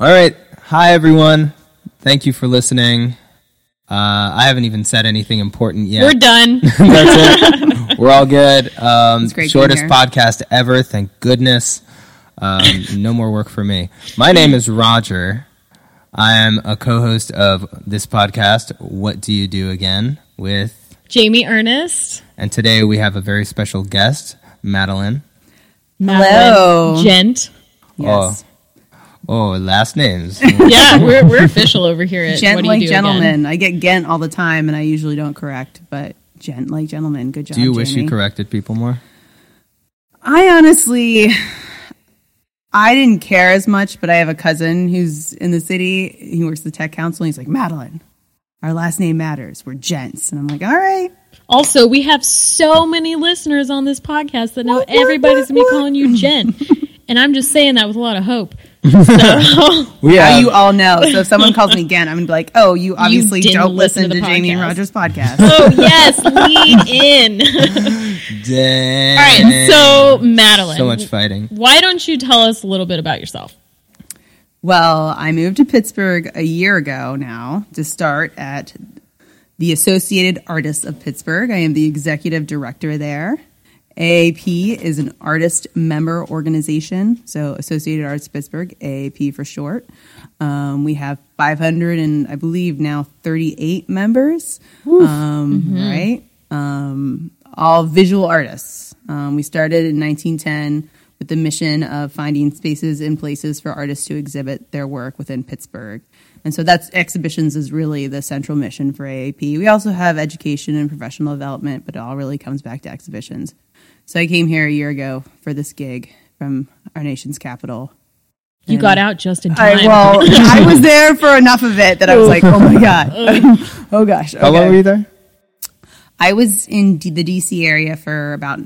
All right. Hi, everyone. Thank you for listening. Uh, I haven't even said anything important yet. We're done. That's it. We're all good. Um, It's great shortest podcast ever. Thank goodness. Um, no more work for me. My name is Roger. I am a co-host of this podcast. What do you do again? With Jamie Ernest. and today we have a very special guest, Madeline. Hello. Gent. Yes. Oh, Oh, last names. Yeah, we're, we're official over here at Gent What Do like You Do gentleman. Again? I get gent all the time, and I usually don't correct, but gent like gentlemen. Good job. do you wish Jamie. you corrected people more? I honestly, I didn't care as much, but I have a cousin who's in the city. He works at the tech council. And he's like, Madeline, our last name matters. We're gents, and I'm like, all right. Also, we have so many listeners on this podcast that know everybody's going to be calling you Jen. and I'm just saying that with a lot of hope. So, We Now you all know. So if someone calls me again, I'm gonna be like, oh, you obviously didn't don't listen listen to to, Jamie and. Roger's podcast. oh, yes, lead in. Dang. All right, so Madeline. so much fighting. Why don't you tell us a little bit about yourself? Well, I moved to Pittsburgh a year ago now to start at the Associated Artists of Pittsburgh. I am the executive director there. AAP is an artist member organization, so Associated Artists Pittsburgh, AAP for short. Um, we have 500 and I believe now 38 members, um, right? Um, all visual artists. Um, we started in 1910 with the mission of finding spaces and places for artists to exhibit their work within Pittsburgh. And so that's exhibitions is really the central mission for AAP. We also have education and professional development, but it all really comes back to exhibitions. So I came here a year ago for this gig from our nation's capital. You got out just in I, time. well, I was there for enough of it that I was like, oh my God. oh gosh. How long were you there? I was in D- the DC area for about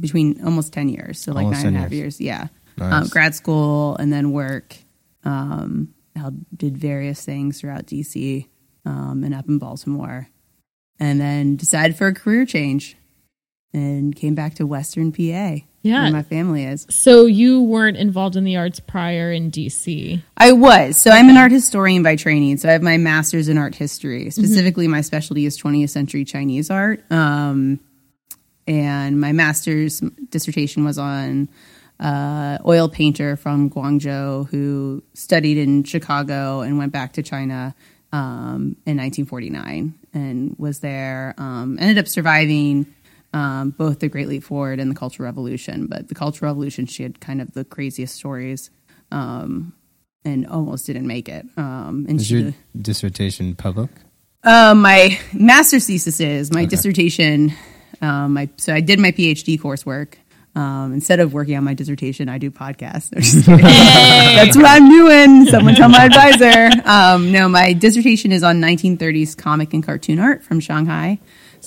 between almost 10 years. So like Almost nine and a 10 half years. years. Yeah. Nice. Um, grad school and then work. Um, I did various things throughout DC um, and up in Baltimore. And then decided for a career change and came back to Western PA. Yeah. Where my family is. so you weren't involved in the arts prior in DC. I was. So I'm an art historian by training. So I have my master's in art history. Specifically, my specialty is 20th century Chinese art. Um, and my master's dissertation was on uh, oil painter from Guangzhou who studied in Chicago and went back to China um, in 1949 and was there. Um, ended up surviving um, both the Great Leap Forward and the Cultural Revolution. But the Cultural Revolution, she had kind of the craziest stories um, and almost didn't make it. Um, and Is she, your dissertation public? uh, my master's thesis is my dissertation. Um, my, so I did my PhD coursework. Um, instead of working on my dissertation, I do podcasts. No. That's what I'm doing. Someone tell my advisor. Um, no, my dissertation is on 1930s comic and cartoon art from Shanghai.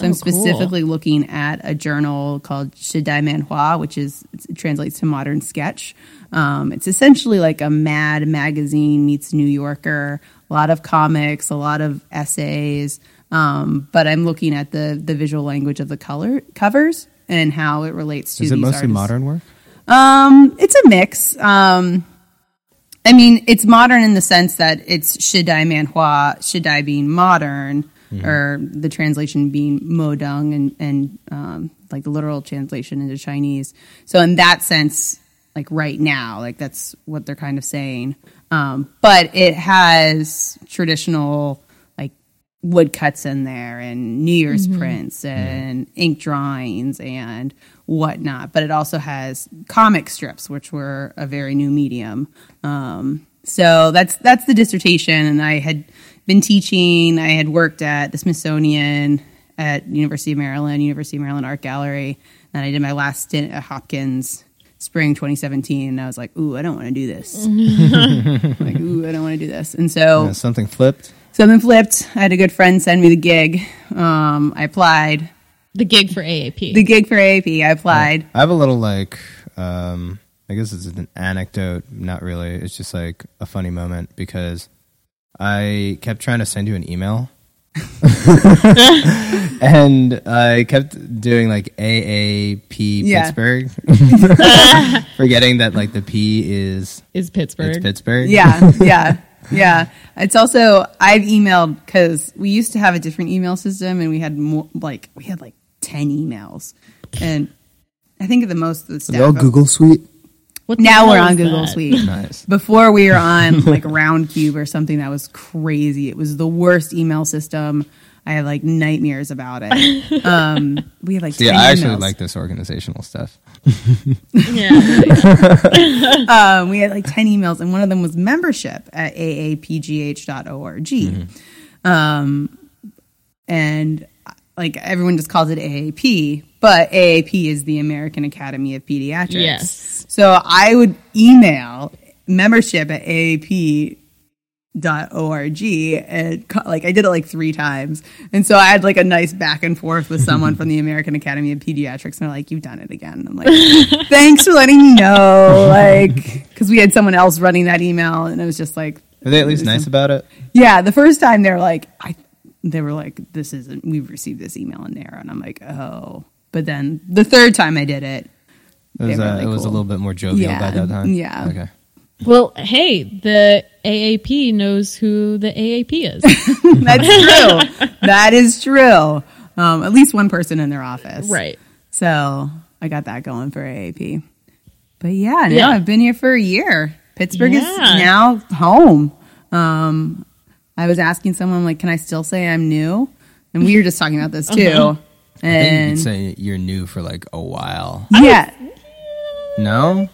So I'm Oh, cool. specifically looking at a journal called Shidai Manhua, which is it translates to modern sketch. Um, it's essentially like a Mad magazine meets New Yorker. A lot of comics, a lot of essays, um, but I'm looking at the the visual language of the color covers and how it relates to. Is it these mostly artists. modern work? Um, it's a mix. Um, I mean, it's modern in the sense that it's Shidai Manhua, Shidai being modern, or the translation being Modong, and and um, like the literal translation into Chinese. So in that sense, like right now, like that's what they're kind of saying. Um, but it has traditional like woodcuts in there and New Year's prints and ink drawings and whatnot. But it also has comic strips, which were a very new medium. Um, so that's that's the dissertation, and I had been teaching. I had worked at the Smithsonian, at University of Maryland, University of Maryland Art Gallery, and I did my last stint at Hopkins. Spring 2017, and I was like, "Ooh, I don't want to do this." like, "Ooh, I don't want to do this." And so, Uh, something flipped? Something flipped. I had a good friend send me the gig. Um, I applied. The gig for AAP. The gig for AAP, I applied. I have a little like um I guess it's an anecdote, not really. It's just like a funny moment because I kept trying to send you an email and I kept doing like AAP Yeah. Pittsburgh, forgetting that like the P is Is Pittsburgh? it's Pittsburgh. Yeah, yeah, yeah. It's also I've emailed because we used to have a different email system, and we had more like we had like ten emails, and I think the most of the staff. Is all Google Suite? What Now we're on Google that? Suite. Nice. Before we were on like Roundcube or something that was crazy. It was the worst email system. I had like nightmares about it. Um, we had like Yeah, I actually emails. like this organizational stuff. Yeah. um, we had like 10 emails, and one of them was membership at aapgh.org. Mm-hmm. Um, and like everyone just calls it AAP, but AAP is the American Academy of Pediatrics. Yes. So I would email membership at AAP dot org and like I did it like three times. And so I had like a nice back and forth with someone from the American Academy of Pediatrics and they're like you've done it again. I'm like thanks for letting me know like because we had someone else running that email and it was just like Are they at least nice about it? yeah the first time they're like I they were like this isn't we've received this email in there and I'm like oh. But then the third time I did it It was, uh, really it was a little bit more jovial Yeah, by that time. yeah. Okay. Well, hey, the AAP knows who the AAP is. That's true. that is true. Um, at least one person in their office. right. So I got that going for AAP. But yeah, no, Yeah. I've been here for a year. Pittsburgh is now home. Um, I was asking someone like, can I still say I'm new? And we were just talking about this too. Uh-huh. I think you And could say you're new for like a while. yeah, No?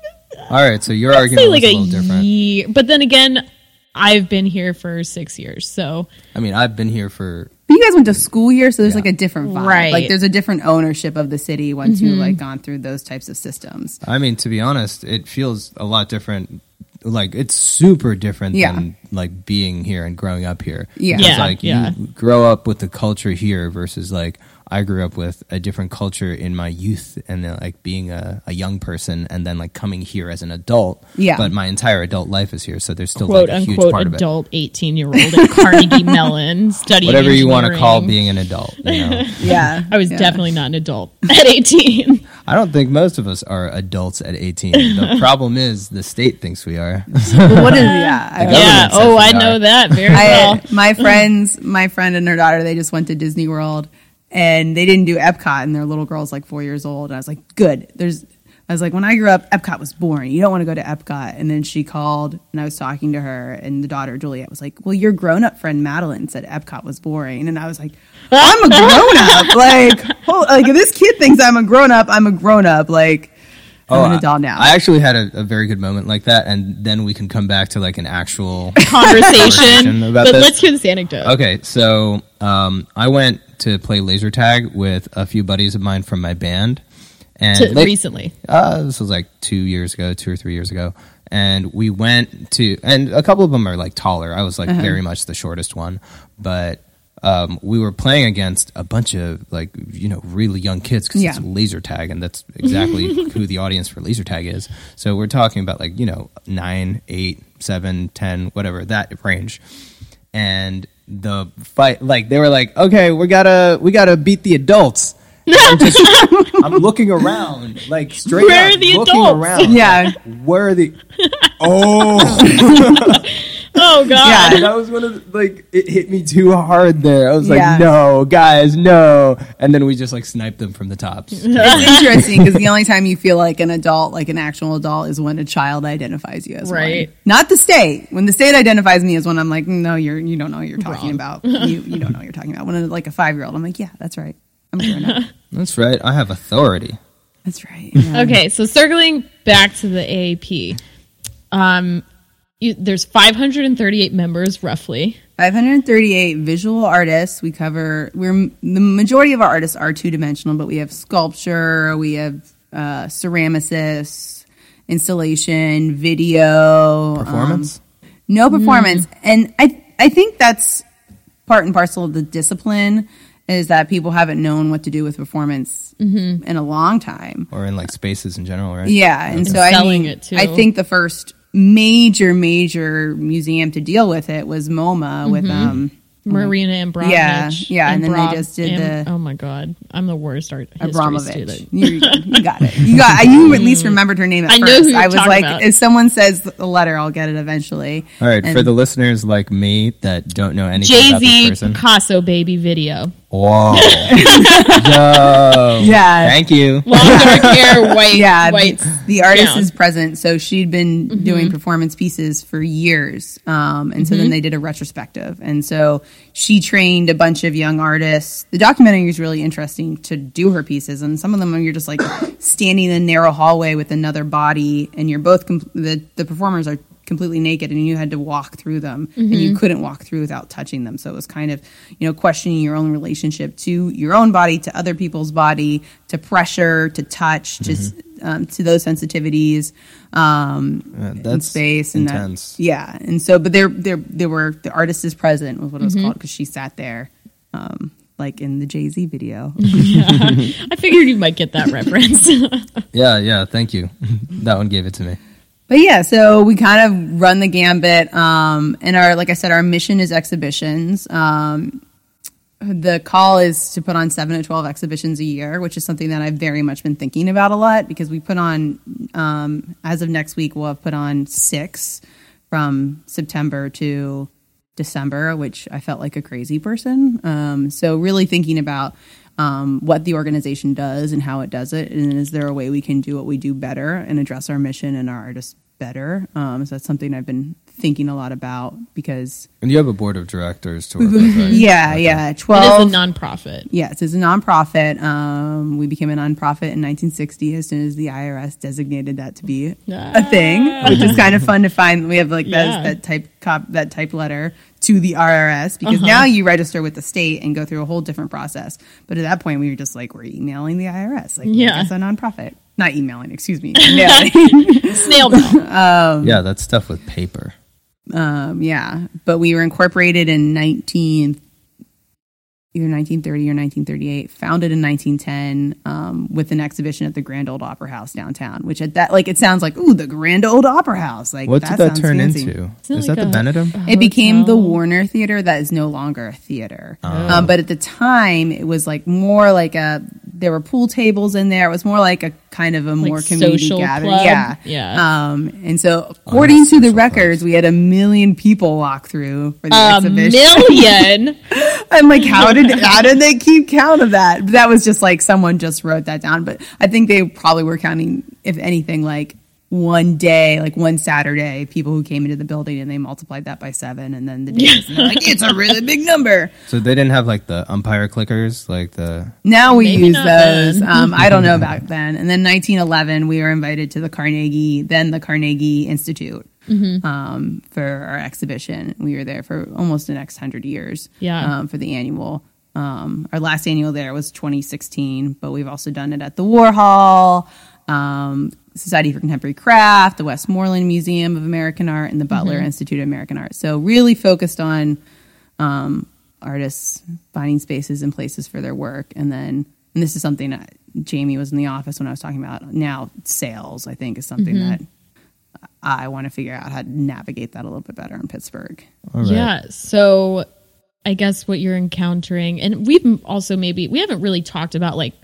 All right, so your Say argument like was a a little different. year, but then again, I've been here for six years, so I mean, I've been here for but you guys went to school here, so there's Yeah. like a different vibe. Right. Like there's a different ownership of the city once you've mm-hmm. like gone through those types of systems. I mean, to be honest, it feels a lot different. Like it's super different Yeah. than like being here and growing up here. Yeah. Yeah, like yeah. you grow up with the culture here versus like I grew up with a different culture in my youth and then, like being a, a young person and then like coming here as an adult. Yeah. But my entire adult life is here, so there's still quote like a huge unquote part of it. adult eighteen year old at Carnegie Mellon studying Whatever you want to call being an adult. You know? Yeah. I was yeah. definitely not an adult at eighteen. I don't think most of us are adults at 18. The problem is the state thinks we are. But what is yeah? I yeah. Oh, we I are. know that very I, well. my friends, my friend and her daughter, they just went to Disney World and they didn't do Epcot and their little girl's like four years old. And I was like, good. There's, I was like, when I grew up, Epcot was boring. You don't want to go to Epcot. And then she called and I was talking to her and the daughter, Juliet, was like, well, your grown up friend Madeline said Epcot was boring. And I was like, I'm a grown up. like, oh, like if this kid thinks I'm a grown up, I'm a grown up. Like, I'm an adult now. Oh, I actually had a, a very good moment like that, and then we can come back to like an actual. Conversation. about but this. let's hear this anecdote. okay, so um, I went to play laser tag with a few buddies of mine from my band, and To- they- recently. uh, this was like two years ago, two or three years ago, and we went to, and a couple of them are like taller. I was like Uh-huh. very much the shortest one, but. Um, we were playing against a bunch of like you know really young kids because Yeah. it's laser tag and that's exactly who the audience for laser tag is. So we're talking about like you know nine, eight, seven, ten, whatever that range, and the fight like they were like okay we gotta we gotta beat the adults. I'm, just, I'm looking around like straight Where up are the looking adults? around. Yeah. like, where are the oh Oh God. Yeah. that was one of the, like it hit me too hard there. I was like, no, guys, no. And then we just like sniped them from the tops. It's interesting because the only time you feel like an adult, like an actual adult, is when a child identifies you as Right. one. Not the state. When the state identifies me as one, I'm like, no, you're you don't know what you're talking Wrong. about. You you don't know what you're talking about. When it's like a five year old, I'm like, yeah, that's right. I'm grown up. That's right. I have authority. That's right. Yeah. Okay, so circling back to the AAP, um, you, there's 538 members roughly. 538 visual artists. We cover. We're the majority of our artists are two dimensional, but we have sculpture, we have uh, ceramicists, installation, video, um, Performance? no performance, and I I think that's part and parcel of the discipline is that people haven't known what to do with performance in a long time. or in like spaces in general, right? Yeah, and so I selling mean, it, too. I think the first major major museum to deal with it was MoMA with Mm-hmm. um Marina Abramovich. Yeah, yeah, and then they just did Am- the- oh my god, I'm the worst art history Abramovich. student. You, you got it. You got. You at least remembered her name at I know first. who you're I was talking like, about. if someone says the letter, I'll get it eventually. All right, for the listeners like me that don't know anything Jay about this person. Picasso baby video. Whoa. Yo. Yeah. Thank you. Long dark hair, white, yeah, white. the, the artist gown. is present. So she'd been Mm-hmm. doing performance pieces for years, um, and so then they did a retrospective. And so she trained a bunch of young artists. The documentary is really interesting to do her pieces, and some of them you're just like standing in a narrow hallway with another body, and you're both com- the the performers are completely naked and you had to walk through them and you couldn't walk through without touching them so it was kind of you know questioning your own relationship to your own body to other people's body to pressure to touch to s um, to those sensitivities um Uh, in that's space and that- intense. yeah and so but there there there were the artist is present was what it was called because she sat there um like in the jay-z video I figured you might get that reference. Yeah, yeah. Thank you. that one gave it to me. But yeah, so we kind of run the gambit. Um, and our, like I said, our mission is exhibitions. Um, the call is to put on seven to 12 exhibitions a year, which is something that I've very much been thinking about a lot because we put on, um, as of next week, we'll have put on six from September to December, which I felt like a crazy person. Um, so really thinking about um, what the organization does and how it does it, and is there a way we can do what we do better and address our mission and our artists better? Um, so that's something I've been thinking a lot about because And you have a board of directors to work with, right? yeah, yeah, it is twelve. a nonprofit. Yes, it's a nonprofit. Um, we became a nonprofit in 1960 as soon as the IRS designated that to be a thing, which is kind of fun to find. We have like Yeah. that, that type cop that type letter to the IRS because now you register with the state and go through a whole different process. But at that point, we were just like we're emailing the IRS, like Yeah. it's a nonprofit, not emailing. Excuse me. Snail mail. Yeah, that's stuff with paper. um, yeah, but we were incorporated in 19 either 1930 or 1938 founded in 1910 um, with an exhibition at the grand old opera house downtown which at that like it sounds like ooh the grand old opera house like What that did that turn fancy. into? Isn't it Is that like the a- Benedum? it became the warner theater that is no longer a theater Oh. um, but at the time it was like more like a there were pool tables in there it was more like a kind of a more community social gathering club? yeah Yeah. um, and so according to the social records we had a million people walk through for the exhibition. A exhibition million. I'm like, how did how did they keep count of that? That was just like someone just wrote that down, but I think they probably were counting, if anything, like one day, like one Saturday, people who came into the building and they multiplied that by seven, and then the days, and they're like, it's a really big number. So they didn't have like the umpire clickers, like the. Now we Maybe use those. Um, I don't know back then. And then 1911, we were invited to the Carnegie, then the Carnegie Institute. Mm-hmm. Um, for our exhibition, we were there for almost the next hundred years. Yeah. Um, for the annual, um, our last annual there was 2016, but we've also done it at the Warhol, um, Society for Contemporary Craft, the Westmoreland Museum of American Art, and the Butler Mm-hmm. Institute of American Art. So really focused on um, artists finding spaces and places for their work, and then and this is something that Jamie was in the office when I was talking about. Now sales, I think, is something Mm-hmm. that I want to figure out how to navigate that a little bit better in Pittsburgh. All right. Yeah. So I guess what you're encountering, and we've also maybe, we haven't really talked about like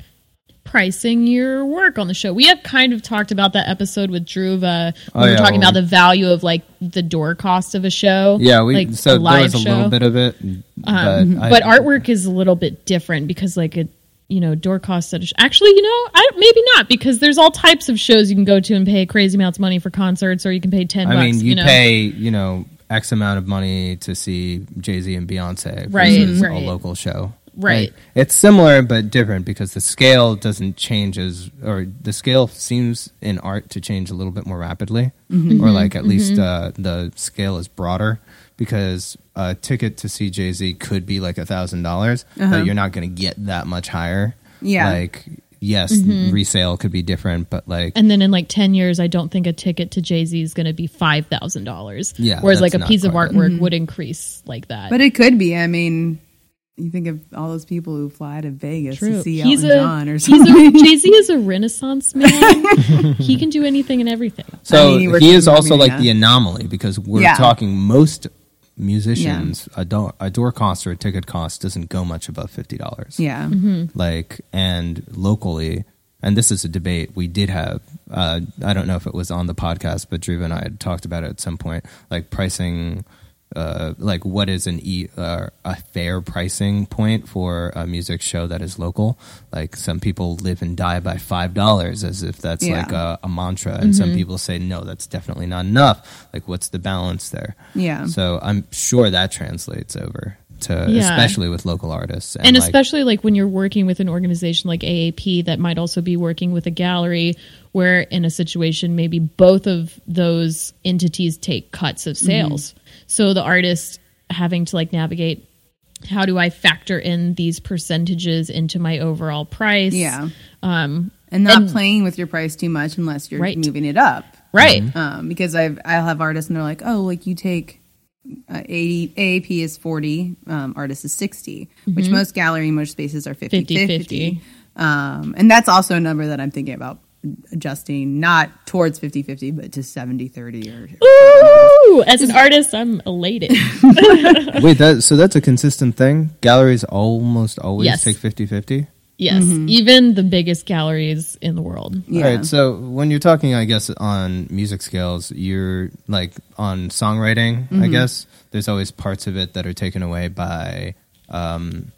pricing your work on the show. We have kind of talked about that episode with Druva. Oh, when we yeah, were talking well, about the value of like the door cost of a show. Yeah, we like so a there was a show. little bit of it, but, Um, I- but artwork is a little bit different because like it you know door costs at a sh- actually you know I, maybe not because there's all types of shows you can go to and pay crazy amounts of money for concerts or you can pay 10 I bucks mean, you, know pay you know X amount of money to see Jay Z and Beyonce Right, versus right. a local show. Right. Like, it's similar but different because the scale doesn't change as, or the scale seems in art to change a little bit more rapidly, Mm-hmm. or like at least uh, the scale is broader because a ticket to see Jay Z could be like a thousand dollars, but you're not going to get that much higher. Yeah. like yes, resale could be different, but like and then in like 10 years i don't think a ticket to jay-z is going to be $5000 Yeah, whereas like a piece of quite- artwork would increase like that But it could be. I mean, you think of all those people who fly to Vegas True. to see He's Elton a, John or he's something. Jay Z is a Renaissance man. he can do anything and everything. So I mean, he he, is in also like the anomaly because we're Yeah. talking most musicians, a, door, a door cost or a ticket cost doesn't go much above fifty dollars. Yeah. like and locally and this is a debate we did have uh, i don't know if it was on the podcast but drew and i had talked about it at some point like pricing uh, like what is an e uh, a fair pricing point for a music show that is local like some people live and die by five dollars as if that's Yeah. like a, a mantra and some people say no that's definitely not enough like what's the balance there Yeah. so i'm sure that translates over to Yeah. especially with local artists and like, especially like when you're working with an organization like AAP that might also be working with a gallery where in a situation maybe both of those entities take cuts of sales. So the artist having to like navigate how do I factor in these percentages into my overall price? Yeah. Um And not And- playing with your price too much unless you're Right. moving it up. right. Um, because I've I'll have artists and they're like, oh, like you take uh, 80, AAP is 40, um, artist is 60, which most gallery, most spaces are 50 50. 50. Um, and that's also a number that I'm thinking about adjusting, not towards 50 50, but to 70 30 or. Ooh, as an artist I'm elated. Wait, that so that's a consistent thing. Galleries almost always Yes. take 50-50? yes, even the biggest galleries in the world. Yeah. All right, so when you're talking, I guess, on music scales, you're like on songwriting. Mm-hmm. I guess there's always parts of it that are taken away by, um,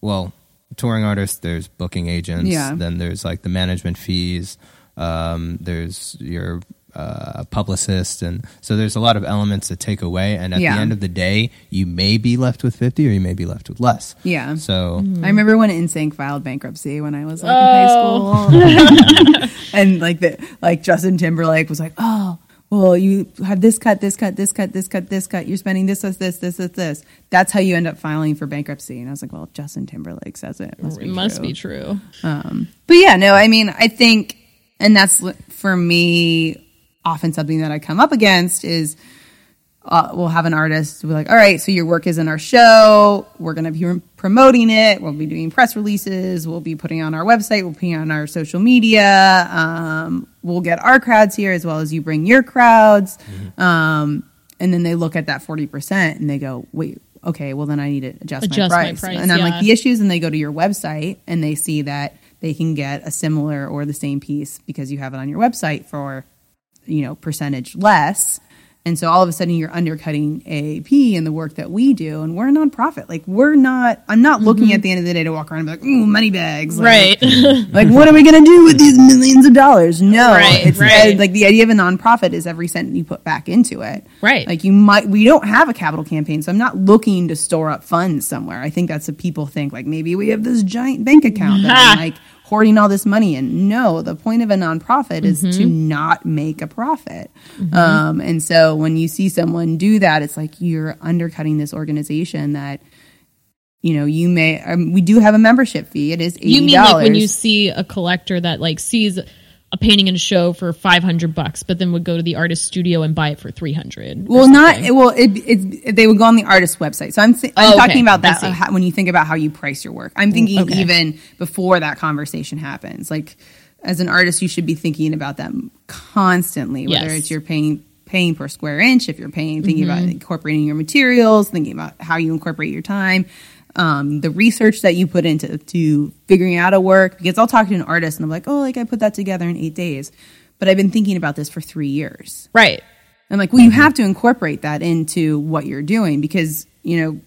well, touring artists. There's booking agents. Yeah. Then there's like the management fees. Um, there's your uh, publicist, and so there's a lot of elements that take away. And at Yeah. the end of the day, you may be left with fifty, or you may be left with less. Yeah. So I remember when NSYNC filed bankruptcy when I was like in high school, and like the like Justin Timberlake was like, "Oh, well, you have this cut, this cut, this cut, this cut, this cut. You're spending this, this, this, this, this, this. That's how you end up filing for bankruptcy." And I was like, "Well, Justin Timberlake says it. It must be It must true." be true. But yeah, no, I mean, I think, and that's for me often something that I come up against is uh, we'll have an artist be like, all right, so your work is in our show. We're going to be promoting it. We'll be doing press releases. We'll be putting it on our website. We'll be on our social media. Um, we'll get our crowds here as well as you bring your crowds. Um, and then they look at that 40% and they go, wait, okay, well, then I need to adjust, Adjust my my price. price, and I'm yeah. like, the issues, and they go to your website and they see that they can get a similar or the same piece because you have it on your website for you know percentage less and so all of a sudden you're undercutting AAP and the work that we do and we're a nonprofit. Like we're not I'm not looking at the end of the day to walk around and be like ooh money bags. Like, Right. like what are we going to do with these millions of dollars? No. Right, it's right. uh, like the idea of a nonprofit is every cent you put back into it. Right. like you might we don't have a capital campaign so i'm not looking to store up funds somewhere. I think that's what people think. Like maybe we have this giant bank account that i'm like hoarding all this money. In no the point of a nonprofit is to not make a profit. Um, and so when you see someone do that it's like you're undercutting this organization that you know you may um, we do have a membership fee. It is $80 You mean like when you see a collector that like sees a painting in a show for 500 bucks but then would go to the artist studio and buy it for 300 Well, not well. It, it's they would go on the artist website. So I'm I'm Oh, okay. talking about that how, when you think about how you price your work. I'm thinking okay. even before that conversation happens. Like as an artist, you should be thinking about that constantly. Whether Yes. it's you're paying paying per square inch, if you're paying thinking about Mm-hmm. incorporating your materials, thinking about how you incorporate your time. Um, the research that you put into to figuring out a work because I'll talk to an artist and I'm like, oh, like I put that together in eight days, but I've been thinking about this for three years. right I'm like, well, you have to incorporate that into what you're doing because, you know,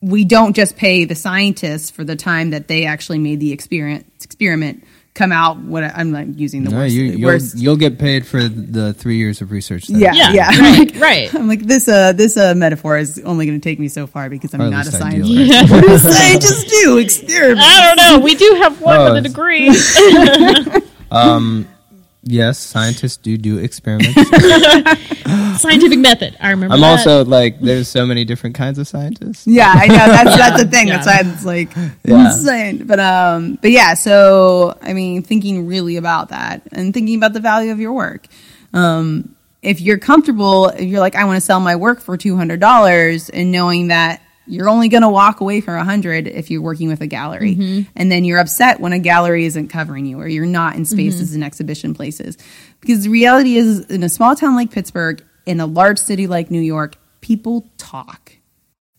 we don't just pay the scientists for the time that they actually made the experiment experiment come out. What I'm like using the no, worst. you, you'll, worst. you'll get paid for the three years of research. That Yeah, yeah yeah. right right I'm like this. Uh, this uh, metaphor is only going to take me so far because I'm Or not a least I science do. person. what do scientists do? Experiment. I don't know. We do have one Oh, with a it's- degree. Yes, scientists do do experiments. Scientific method. I remember. I'm that. also like, there's so many different kinds of scientists. Yeah, I know that's that's the thing. Yeah. That's why it's like Yeah. insane. But um, but yeah. So I mean, thinking really about that and thinking about the value of your work. Um, if you're comfortable, if you're like, I want to sell my work for two hundred dollars, and knowing that you're only going to walk away for a hundred if you're working with a gallery, mm-hmm. and then you're upset when a gallery isn't covering you or you're not in mm-hmm. spaces and exhibition places, because the reality is, in a small town like Pittsburgh, in a large city like New York, people talk.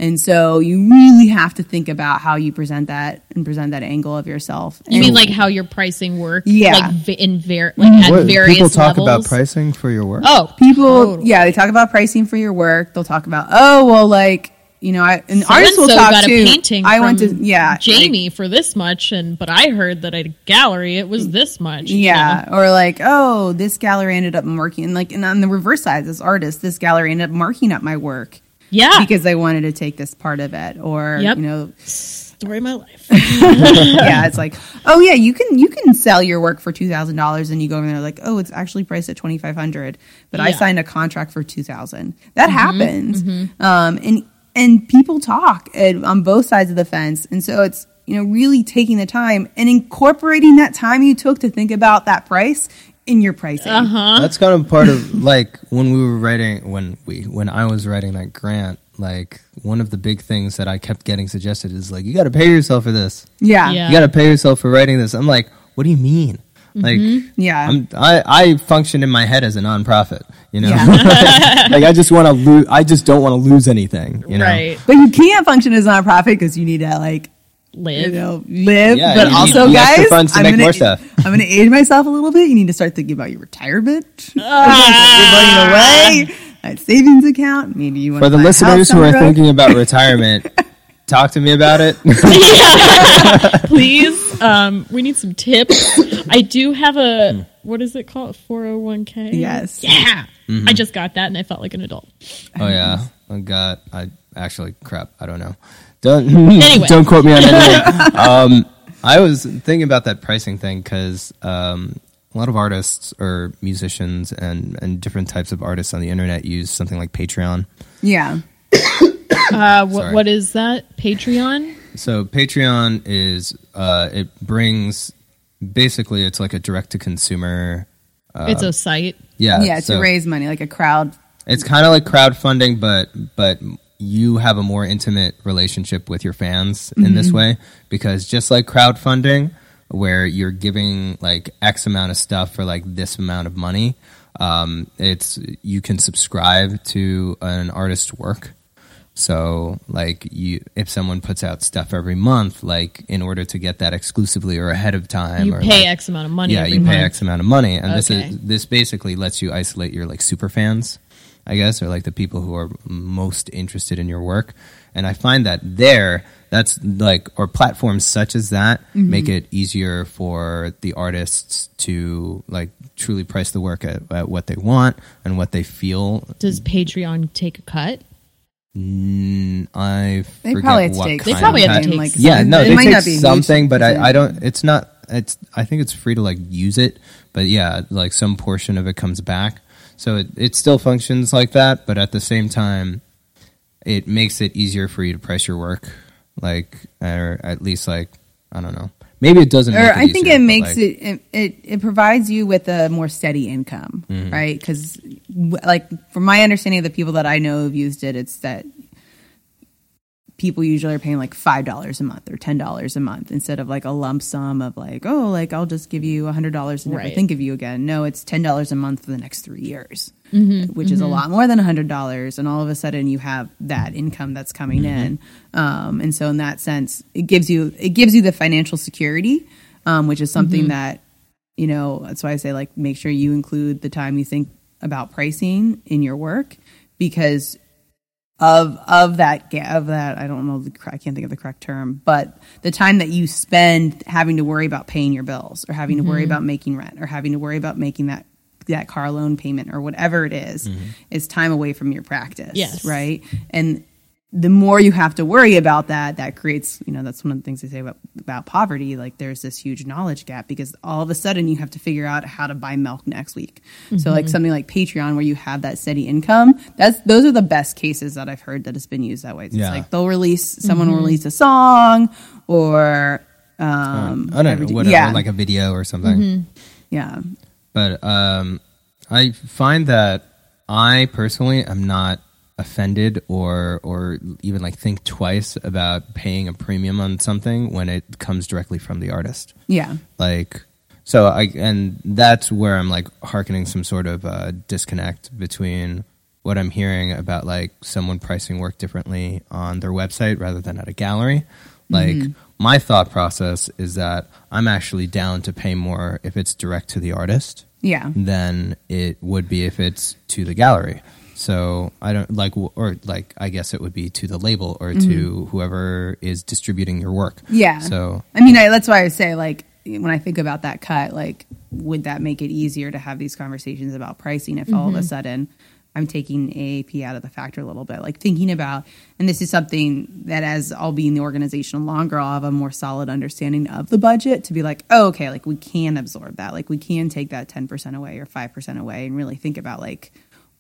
And so you really have to think about how you present that and present that angle of yourself. You And- mean like how your pricing work? Yeah. Like in ver- like mm-hmm. at What, various people talk levels? about pricing for your work. Oh, people totally. yeah they talk about pricing for your work they'll talk about oh well like you know i and artists will talk got too a painting i went to yeah like- Jamie for this much, and but I heard that at a gallery it was this much. you yeah know? or like oh this gallery ended up marking and like and on the reverse side as artists this gallery ended up marking up my work yeah. because they wanted to take this part of it or Yep. you know Story of my life. yeah it's like oh yeah you can you can sell your work for $2000 and you go over there like oh it's actually priced at 2500 but i Yeah. Mm-hmm, signed a contract for 2000 that happens um and and people talk and, on both sides of the fence and so it's you know really taking the time and incorporating that time you took to think about that price in your pricing Uh-huh. That's kind of part of like when we were writing when we when I was writing that grant. Like one of the big things that I kept getting suggested is like you got to pay yourself for this. yeah Yeah. You got to pay yourself for writing this. I'm like, what do you mean? Like, yeah I'm, I I function in my head as a nonprofit. You know, Yeah. like I just want to lose. I just don't want to lose anything. You know, Right. but you can't function as a nonprofit because you need to like live, you Live. know, live. Yeah, but you also, need guys, funds to I'm make gonna, more stuff. I'm going to age myself a little bit. You need to start thinking about your retirement. Ah. You're away. That savings account. Maybe you want For the listeners who are road. thinking about retirement, talk to me about it. Please, um, we need some tips. I do have a what is it called? Four hundred one k. Yes. Yeah. Mm-hmm. I just got that and I felt like an adult. Oh yeah. I got I actually crap. I don't know. Don't Anyway. don't quote me on anything. um, I was thinking about that pricing thing because um, a lot of artists or musicians and and different types of artists on the internet use something like Patreon. Yeah. Uh, what, what is that? Patreon? So Patreon is uh, it brings basically it's like a direct to consumer. it's a site. Yeah. yeah. so- to raise money, like a crowd. It's kind of like crowdfunding, but but you have a more intimate relationship with your fans in this way because just like crowdfunding, where you're giving like X amount of stuff for like this amount of money, um, it's you can subscribe to an artist's work. So like you, if someone puts out stuff every month, like in order to get that exclusively or ahead of time, You or pay like, X amount of money. yeah, you pay month. X amount of money, and this is this basically lets you isolate your like super fans, I guess, or like the people who are most interested in your work. And I find that there, that's like, or platforms such as that Mm-hmm. make it easier for the artists to like truly price the work at, at what they want and what they feel. Does Patreon take a cut? Mm, I They probably have to take. They probably of have to take like, Yeah, some- no, it they might take not be something, but I, I don't. It's not. It's. I think it's free to like use it, but yeah, like some portion of it comes back. So it it still functions like that, but at the same time, it makes it easier for you to price your work, like or at least like I don't know. Maybe it doesn't. or make it I think easier, it makes like- it, it it it provides you with a more steady income, Mm-hmm. right? Because like from my understanding of the people that I know have used it, it's that people usually are paying like five dollars a month or ten dollars a month instead of like a lump sum of like oh like I'll just give you a hundred dollars and never Right. think of you again. No, it's ten dollars a month for the next three years, Mm-hmm, which is a lot more than a hundred dollars, and all of a sudden you have that income that's coming Mm-hmm. in. Um, and so in that sense, it gives you it gives you the financial security, um, which is something Mm-hmm. that you know. That's why I say like make sure you include the time you think about pricing in your work because of of that of that I don't know the I can't think of the correct term, but the time that you spend having to worry about paying your bills or having to worry Mm-hmm. about making rent or having to worry about making that that car loan payment or whatever it is, is time away from your practice, Yes. right? And the more you have to worry about that, that creates, you know, that's one of the things they say about about poverty. Like there's this huge knowledge gap because all of a sudden you have to figure out how to buy milk next week. So like something like Patreon where you have that steady income, that's those are the best cases that I've heard that has been used that way. It's Yeah. like they'll release someone will release a song or um I don't know, whatever, yeah. like a video or something. yeah. But um, I find that I personally am not offended or or even like think twice about paying a premium on something when it comes directly from the artist. Yeah. Like so I and that's where I'm like hearkening some sort of uh, disconnect between what I'm hearing about like someone pricing work differently on their website rather than at a gallery. Like my thought process is that I'm actually down to pay more if it's direct to the artist Yeah. than it would be if it's to the gallery. So I don't like, or like I guess it would be to the label or to mm-hmm. whoever is distributing your work. Yeah. So I mean, I, that's why I say, like, when I think about that cut, like, would that make it easier to have these conversations about pricing if all of a mm-hmm. sudden I'm taking AAP out of the factor a little bit? Like, thinking about, and this is something that as I'll be in the organization longer, I'll have a more solid understanding of the budget to be like, oh, okay, like, we can absorb that. Like, we can take that 10% away or 5% away and really think about, like,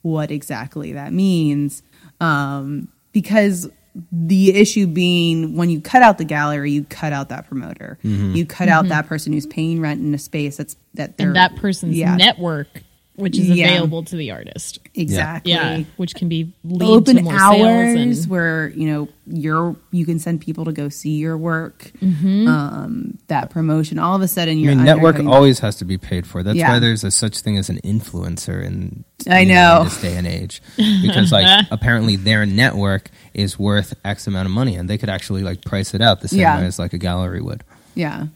what exactly that means. Um, because the issue being when you cut out the gallery, you cut out that promoter. You cut out that person who's paying rent in a space that's that they're and that person's yeah, network, which is Yeah. available to the artist. exactly. Yeah, which can be lead to Open more hours sales and where you know you're you can send people to go see your work. Mm-hmm. Um, that promotion, all of a sudden, I mean, network undercutting- always has to be paid for. That's Yeah. why there's a such thing as an influencer in I you know. in this day and age because like apparently their network is worth X amount of money and they could actually like price it out the same Yeah. way as like a gallery would. Yeah.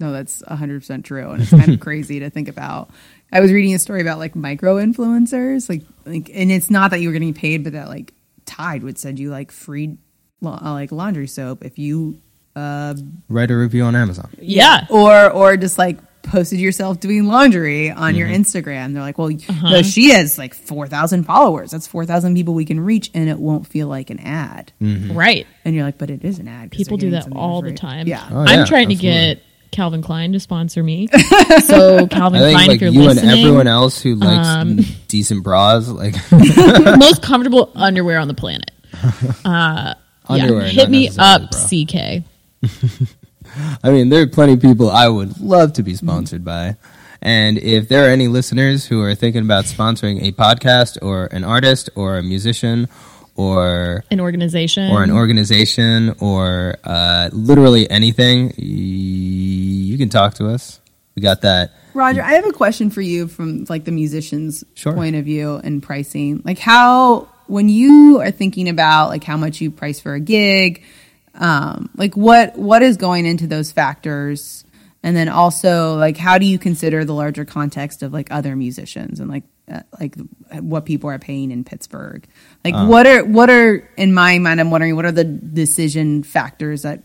No, that's 100% true. And it's kind of crazy to think about. I was reading a story about like micro influencers, like, like, and it's not that you were getting paid, but that like Tide would send you like free, la- uh, like laundry soap if you, Write a review on Amazon. yeah. or, or just like posted yourself doing laundry on your Mm-hmm. Instagram. They're like, well, no, she has like 4,000 followers. That's 4,000 people we can reach and it won't feel like an ad. Right. And you're like, but it is an ad. People do that all the time. Yeah. Oh, I'm yeah, trying to get Calvin Klein to sponsor me. So Calvin I think Klein, like if you're you listening, and everyone else who likes um, decent bras, like most comfortable underwear on the planet. Uh, Underwear, yeah. Hit me up, bra. CK. I mean, there are plenty of people I would love to be sponsored by. And if there are any listeners who are thinking about sponsoring a podcast or an artist or a musician or An organization. or an organization or uh, literally anything, y- you can talk to us. We got that. Roger, I have a question for you from like the musician's Sure. point of view and pricing. Like how when you are thinking about like how much you price for a gig, um, like what what is going into those factors? And then also like how do you consider the larger context of like other musicians and like uh, like what people are paying in Pittsburgh? Like what are what are in my mind I'm wondering what are the decision factors that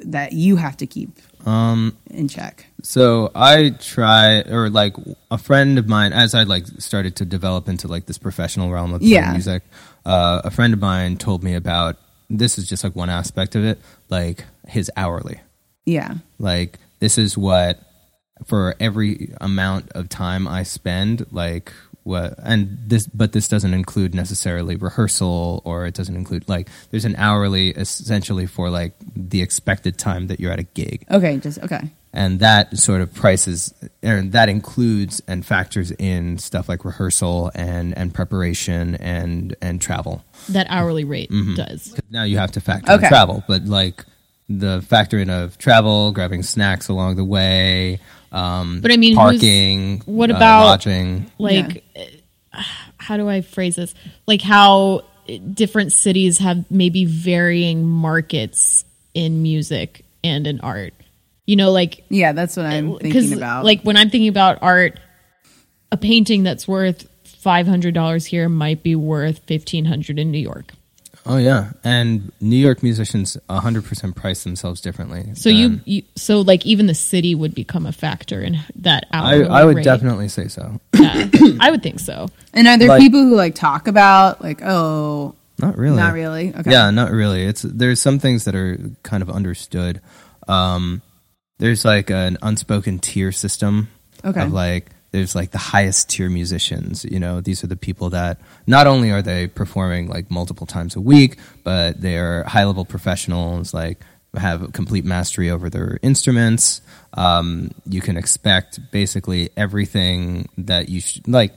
that you have to keep Um, in check? So I try, or like a friend of mine, as I like started to develop into like this professional realm of Yeah. music, uh, a friend of mine told me about this is just like one aspect of it, like his hourly. Yeah. Like this is what for every amount of time I spend, like what, and this, but this doesn't include necessarily rehearsal, or it doesn't include like there's an hourly essentially for like the expected time that you're at a gig Okay, just okay. and that sort of prices and that includes and factors in stuff like rehearsal and and preparation and and travel that hourly rate Mm-hmm. does. 'Cause now you have to factor in travel but like the factor in of travel grabbing snacks along the way um But I mean, parking what uh, about- lodging Like, uh, how do I phrase this? Like how different cities have maybe varying markets in music and in art. You know, like Yeah, that's what I'm thinking about. Like when I'm thinking about art, a painting that's worth five hundred dollars here might be worth fifteen hundred in New York. Oh yeah and new york musicians 100% price themselves differently So you, than- you, so like even the city would become a factor in that I, I would rate. definitely say so Yeah, I would think so. and are there like- people who like talk about like, oh, not really not really? Okay. Yeah, not really. It's there's some things that are kind of understood. Um, there's like an unspoken tier system Okay. of like there's like the highest tier musicians. You know, these are the people that not only are they performing like multiple times a week, but they're high level professionals. Like have complete mastery over their instruments. Um, you can expect basically everything that you sh- like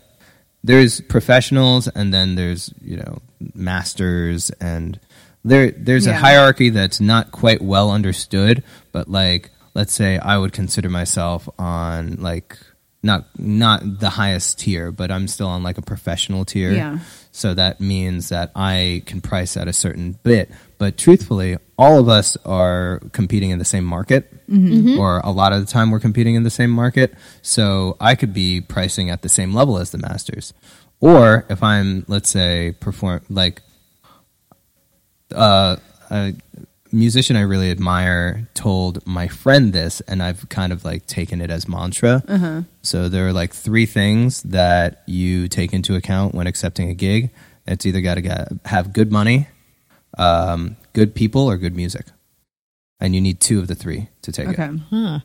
there's professionals and then there's you know masters and there there's a hierarchy that's not quite well understood but like let's say i would consider myself on like not not the highest tier, but I'm still on like a professional tier. Yeah. So that means that I can price at a certain bit. But truthfully, all of us are competing in the same market, or a lot of the time we're competing in the same market. So I could be pricing at the same level as the masters. Or if I'm, let's say, perform like uh, a musician I really admire told my friend this, and I've kind of like taken it as mantra. So there are like three things that you take into account when accepting a gig. It's either got to have good money, um, good people, or good music, and you need two of the three to take Okay. it. Huh.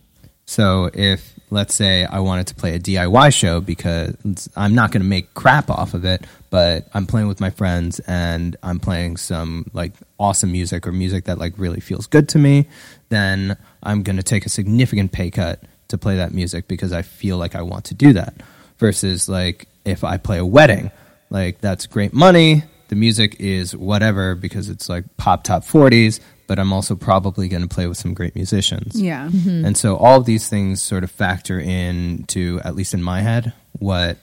So if let's say I wanted to play a DIY show because I'm not going to make crap off of it, but I'm playing with my friends and I'm playing some like awesome music or music that like really feels good to me, then I'm going to take a significant pay cut to play that music because I feel like I want to do that. Versus like if I play a wedding, like that's great money, the music is whatever because it's like pop top 40s, but I'm also probably going to play with some great musicians. Yeah. Mm-hmm. And so all of these things sort of factor in to at least in my head, what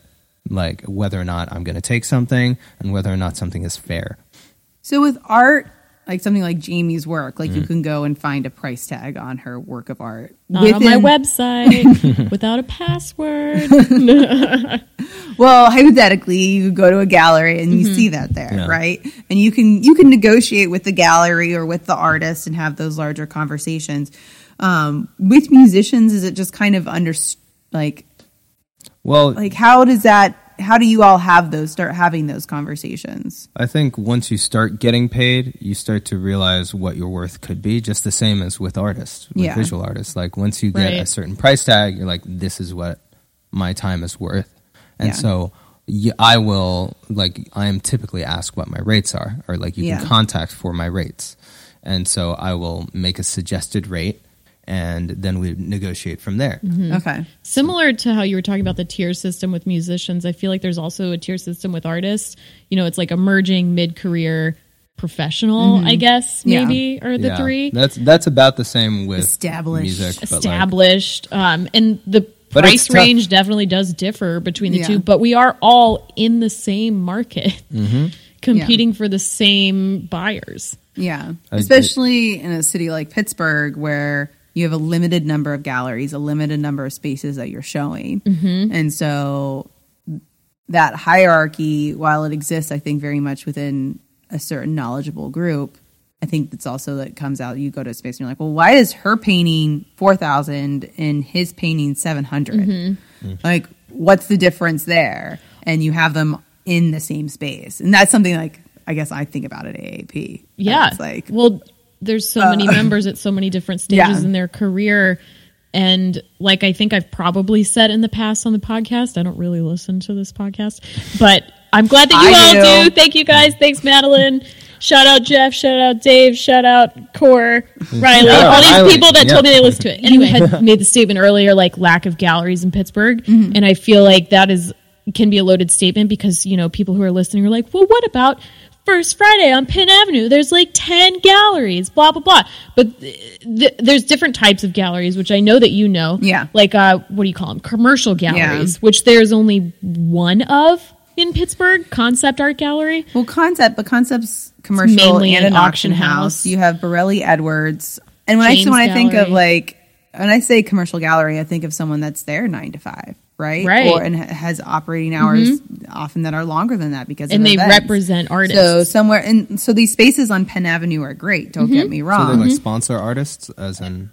like whether or not I'm going to take something and whether or not something is fair. So with art, like something like Jamie's work, like Mm. you can go and find a price tag on her work of art. Not on my website without a password. Well, hypothetically, you go to a gallery and you see that there, Yeah. right? And you can you can negotiate with the gallery or with the artist and have those larger conversations. Um, with musicians, is it just kind of under like Well, like how does that? How do you all have those start having those conversations? I think once you start getting paid, you start to realize what your worth could be, just the same as with artists, with Yeah. visual artists. Like once you get a certain price tag, you're like, this is what my time is worth. And Yeah. so i will, like, I am typically asked what my rates are, or like you Yeah. can contact for my rates. And so I will make a suggested rate and then we negotiate from there. Okay, Similar to how you were talking about the tier system with musicians, I feel like there's also a tier system with artists. You know, it's like emerging mid career professional, I guess, Yeah. maybe, are the Yeah. three. That's that's about the same with Established. music, but like, established um, and the But price range definitely does differ between the Yeah. two but we are all in the same market Mm-hmm. competing for the same buyers yeah, especially in a city like Pittsburgh where you have a limited number of galleries, a limited number of spaces that you're showing, mm-hmm. and so that hierarchy, while it exists, I think very much within a certain knowledgeable group. I think that's also that comes out. You go to a space and you're like, well, why is her painting four thousand and his painting seven mm-hmm. Mm-hmm. Like, what's the difference there? And you have them in the same space, and that's something like I guess I think about at AAP. yeah it's like well there's so many members at so many different stages Yeah. in their career and like i think i've probably said in the past on the podcast i don't really listen to this podcast but i'm glad that you I all do. do thank you guys thanks madeline Shout out Jeff, shout out Dave, shout out Core, Riley, Shout out all these Riley, people that yeah. told me they listened to it. And you had made the statement earlier, like lack of galleries in Pittsburgh. Mm-hmm. And I feel like that is can be a loaded statement because, you know, people who are listening are like, well, what about First Friday on Penn Avenue? There's like 10 galleries, blah, blah, blah. But th- th- there's different types of galleries, which I know that you know. Yeah. Like, uh, what do you call them? Commercial galleries, which there's only one of in Pittsburgh, Concept Art Gallery. Well, concept, but concepts commercial mainly and an an auction auction house. house. You have Borelli Edwards, and when I when I think of like when I say commercial gallery, I think of someone that's there nine to five, right? Right. Mm-hmm. Or and has operating hours often that are longer than that because And of they events. represent artists. So somewhere, and so these spaces on Penn Avenue are great. Don't get me wrong. So they like sponsor artists, as in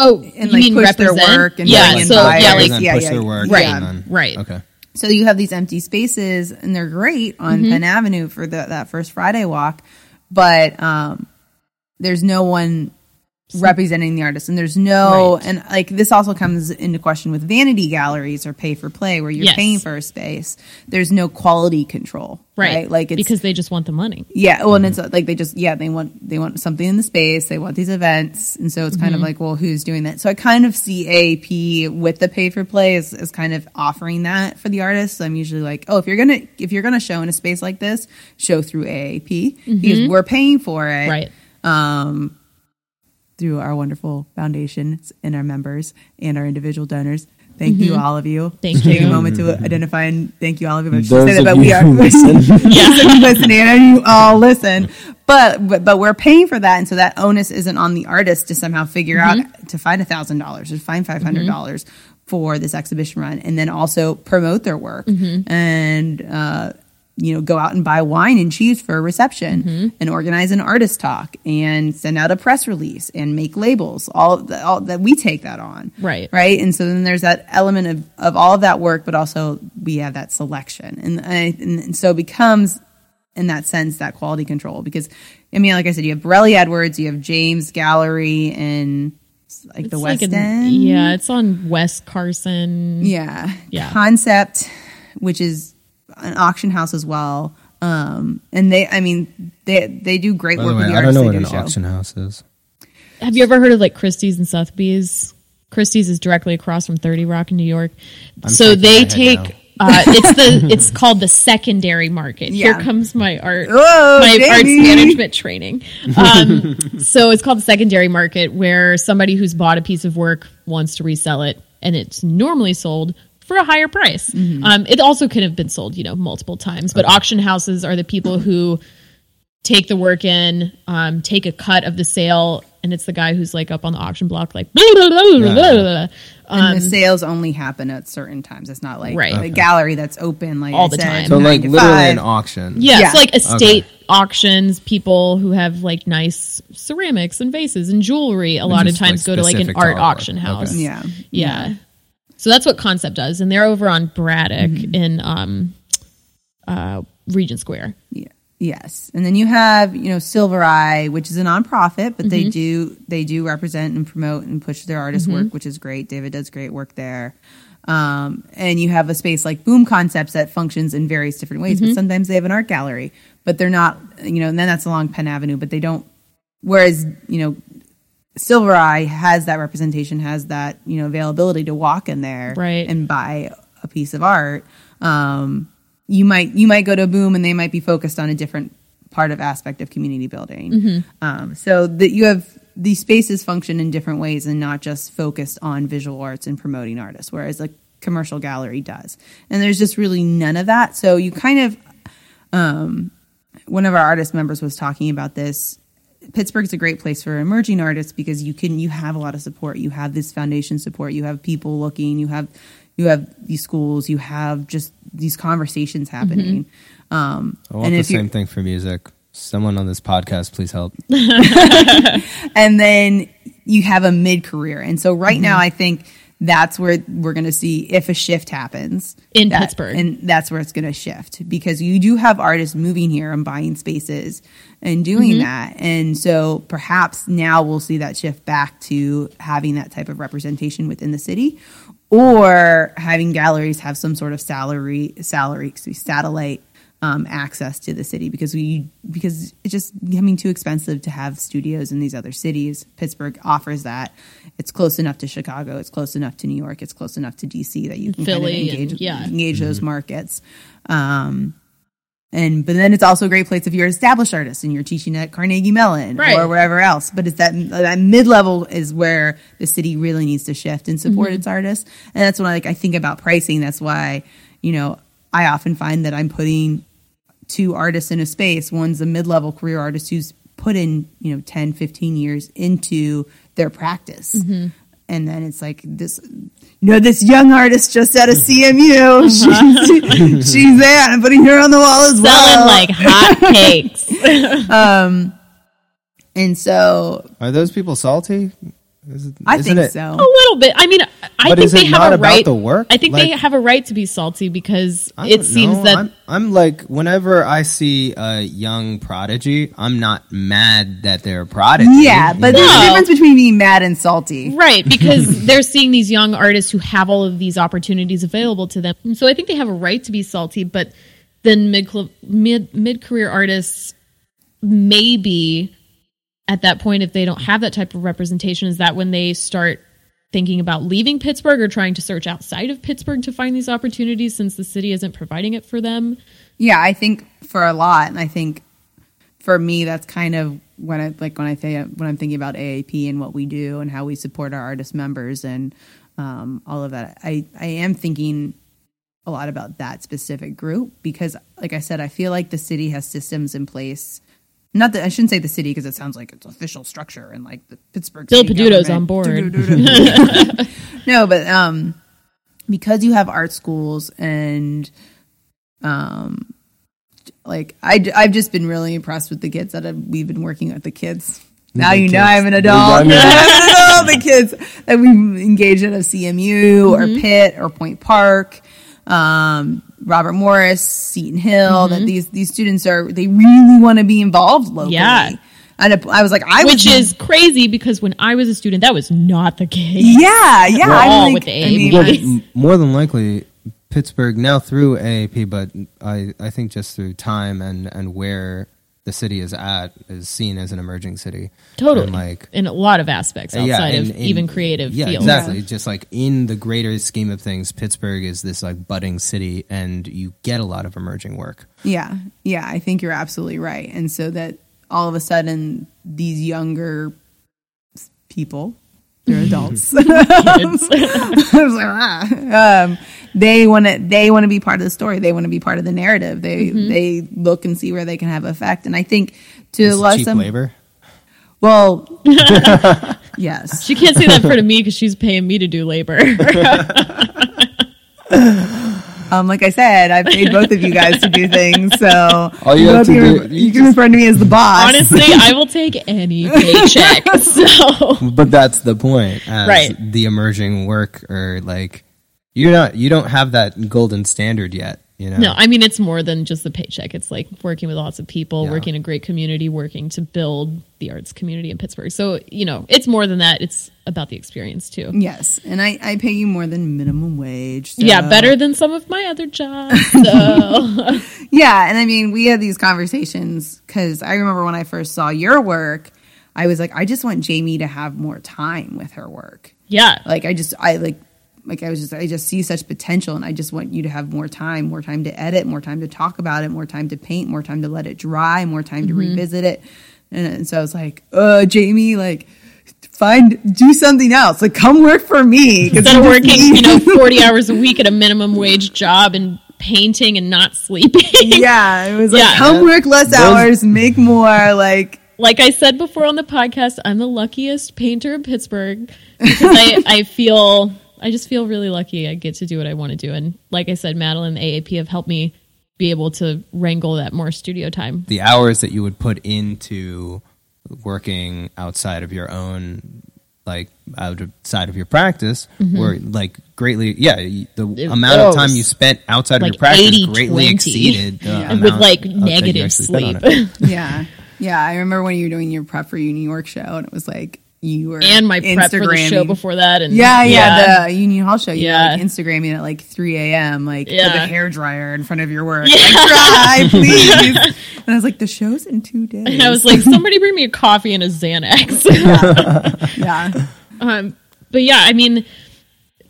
Oh, and, you like, mean push their work and yeah, so buyers. yeah, like yeah, push yeah, their work, right, then- right. Okay. So you have these empty spaces, and they're great on Mm-hmm. Penn Avenue for the, that first Friday walk, but um, there's no one representing the artist, and there's no, Right. and like this also comes into question with vanity galleries or pay for play, where you're Yes. paying for a space. There's no quality control, right? right, Like it's because they just want the money. yeah, well, and mm-hmm. it's like they just yeah they want they want something in the space. They want these events, and so it's kind of mm-hmm. like well, who's doing that? So I kind of see AAP with the pay for play as, as kind of offering that for the artists. I'm usually like, oh, if you're gonna if you're gonna show in a space like this, show through AAP because mm-hmm. we're paying for it, Right. Um, through our wonderful foundations and our members and our individual donors. Thank you, mm-hmm. all of you. Thank Take you. a moment to identify and thank you, all of you. I should say that, but you we are who listen. Those of you listening. I know you all listen, but, but but we're paying for that, and so that onus isn't on the artist to somehow figure out mm-hmm. to find a thousand dollars or find five hundred mm-hmm. dollars for this exhibition run, and then also promote their work and. Uh, you know, go out and buy wine and cheese for a reception mm-hmm. and organize an artist talk and send out a press release and make labels. All, the, all that we take that on. Right. Right. And so then there's that element of, of all of that work, but also we have that selection. And, I- and so it becomes, in that sense, that quality control. Because, I mean, like I said, you have Borelli Edwards, you have James Gallery and like the West like an- End. Yeah, it's on West Carson. Yeah. Yeah. Concept, which is an auction house as well. Um, and they, I mean, they they do great By work the with the I don't know what do an show. auction house is. Have you ever heard of like Christie's and Sotheby's? Christie's is directly across from 30 Rock in New York. so they take now. uh, it's the it's called the secondary market. Yeah. Here comes my art Oh, my arts management training. Um, so it's called the secondary market where somebody who's bought a piece of work wants to resell it and it's normally sold for a higher price. Mm-hmm. Um, it also could have been sold, you know, multiple times, but auction houses are the people who take the work in, um, take a cut of the sale, and it's the guy who's like up on the auction block, like, blah, blah, blah, blah, blah, blah. and the sales only happen at certain times. It's not like Right. a Okay. gallery that's open like All I the said, time. So like to literally five. an auction. Yeah, Yeah. it's like estate auctions. People who have like nice ceramics and vases and jewelry a lot of just, like, times go to like an specific to art artwork. auction Okay. house. Yeah. Yeah. So that's what Concept does, and they're over on Braddock in um, uh, Regent Square. Yeah. Yes, and then you have you know Silver Eye, which is a nonprofit, but they do they do represent and promote and push their artist work, which is great. David does great work there. Um, and you have a space like Boom Concepts that functions in various different ways, but sometimes they have an art gallery, but they're not you know. And then that's along Penn Avenue, but they don't. Whereas you know Silver Eye has that representation, has that you know availability to walk in there Right. and buy a piece of art. Um, you might you might go to Boom and they might be focused on a different part of aspect of community building. Um, so that you have these spaces function in different ways and not just focused on visual arts and promoting artists, whereas a commercial gallery does. And there's just really none of that. So you kind of um, one of our artist members was talking about this. Pittsburgh's a great place for emerging artists because you can you have a lot of support. You have this foundation support. You have people looking. You have you have these schools. You have just these conversations happening. Um, I want and the if you're same thing for music. Someone on this podcast, please help. and then you have a mid career. And so right Mm-hmm. now, I think that's where we're going to see if a shift happens In that- Pittsburgh. and that's where it's going to shift because you do have artists moving here and buying spaces and doing Mm-hmm. that. And so perhaps now we'll see that shift back to having that type of representation within the city or having galleries have some sort of salary salary excuse, me, satellite um, access to the city because we because it's just becoming too expensive to have studios in these other cities. Pittsburgh offers that. It's close enough to Chicago. It's close enough to New York. It's close enough to DC that you can kind of Philly and- engage yeah. engage those markets. Um, and but then it's also a great place if you're an established artist and you're teaching at Carnegie Mellon Right. or wherever else. But it's that that mid level is where the city really needs to shift and support mm-hmm. its artists. And that's when like I think about pricing. That's why you know I often find that I'm putting two artists in a space. One's a mid level career artist who's put in you know 10, 15 years into their practice. Mm-hmm. And then it's like this, you know, this young artist just out of CMU. She's, she's there. I'm putting her on the wall as Selling well. like hot cakes. Um, and so Are those people salty? Is it, I isn't think it- so. A little bit. I mean, I But think is it they have not a about right. the work? I think they have a right to be salty because it seems know. that I'm, I'm like whenever I see a young prodigy, I'm not mad that they're a prodigy. Yeah, but there's a difference between being mad and salty. Right, because they're seeing these young artists who have all of these opportunities available to them. And so I think they have a right to be salty, but then mid mid mid career artists maybe at that point if they don't have that type of representation is that when they start thinking about leaving Pittsburgh or trying to search outside of Pittsburgh to find these opportunities since the city isn't providing it for them. Yeah, I think for a lot, and I think for me, that's kind of when I like when I think when I'm thinking about AAP and what we do and how we support our artist members and um, all of that. I I am thinking a lot about that specific group because, like I said, I feel like the city has systems in place. Not that I shouldn't say the city because it sounds like it's official structure and like the Pittsburgh. Bill city Peduto's on board. No, but um, because you have art schools and um, like I I've just been really impressed with the kids that have, we've been working with the kids. Now The you know. I'm an adult. I'm an adult. The kids that we engaged at of CMU or Pitt or Point Park, um, Robert Morris, Seton Hill. That these these students are they really want to be involved locally. Yeah. And I was like, I Which was, is crazy because when I was a student, that was not the case. yeah, yeah. We're I'm all like, with the I mean, Well, I- m- more than likely, Pittsburgh now through AAP, but I, I think just through time and, and where the city is at is seen as an emerging city. Totally. And like in a lot of aspects outside yeah, of in- in- even creative yeah, fields. exactly. Just like in the greater scheme of things, Pittsburgh is this like budding city, and you get a lot of emerging work. Yeah, yeah, I think you're absolutely right. And so that all of a sudden, these younger people, they're adults. Kids. I was like, ah. um, they want to they want to be part of the story. They want to be part of the narrative. They Mm-hmm. they look and see where they can have effect. And I think to It's a lot of cheap some labor. well, yes, she can't say that for to me because she's paying me to do labor. um, like I said, I paid both of you guys to do things. So All you have to can- do- you, you can refer to me as the boss. Honestly, I will take any paycheck. So But that's the point. As Right. The emerging work, or like you're not, you don't have that golden standard yet. You know. no, I mean it's more than just the paycheck. It's like working with lots of people, Yeah. working a great community, working to build the arts community in Pittsburgh. So you know, it's more than that. It's about the experience too. Yes, and I, I pay you more than minimum wage. so- Yeah, better than some of my other jobs. So Yeah, and I mean, we had these conversations because I remember when I first saw your work, I was like, I just want Jamie to have more time with her work. yeah, Like, I just, I like, like I was just, I just see such potential, and I just want you to have more time, more time to edit, more time to talk about it, more time to paint, more time to let it dry, more time to revisit it. And, and so I was like, uh, Jamie, like. Find do something else. Like come work for me. 'cause instead of you just working, you know, forty hours a week at a minimum wage job and painting and not sleeping. yeah, it was like Yeah. come work less Those- hours, make more. Like like I said before on the podcast, I'm the luckiest painter in Pittsburgh because I, I feel I just feel really lucky I get to do what I want to do. And like I said, Madeline and AAP have helped me be able to wrangle that more studio time. the hours that you would put into working outside of your own like outside of your practice were like greatly yeah the Mm-hmm. It amount of time you spent outside of your practice 80, greatly 20. exceeded the Yeah. Amount with like of- negative sleep. yeah, yeah. I remember when you were doing your prep for your New York show, and it was like you were and my prep for the show before that. And Yeah, yeah, the Union Hall show. You Yeah. were like Instagramming at like 3 a.m. like Yeah. with a hair dryer in front of your work. Yeah. Like, try, please. and I was like, the show's in two days. And I was like, somebody bring me a coffee and a Xanax. yeah, Um, but yeah, I mean,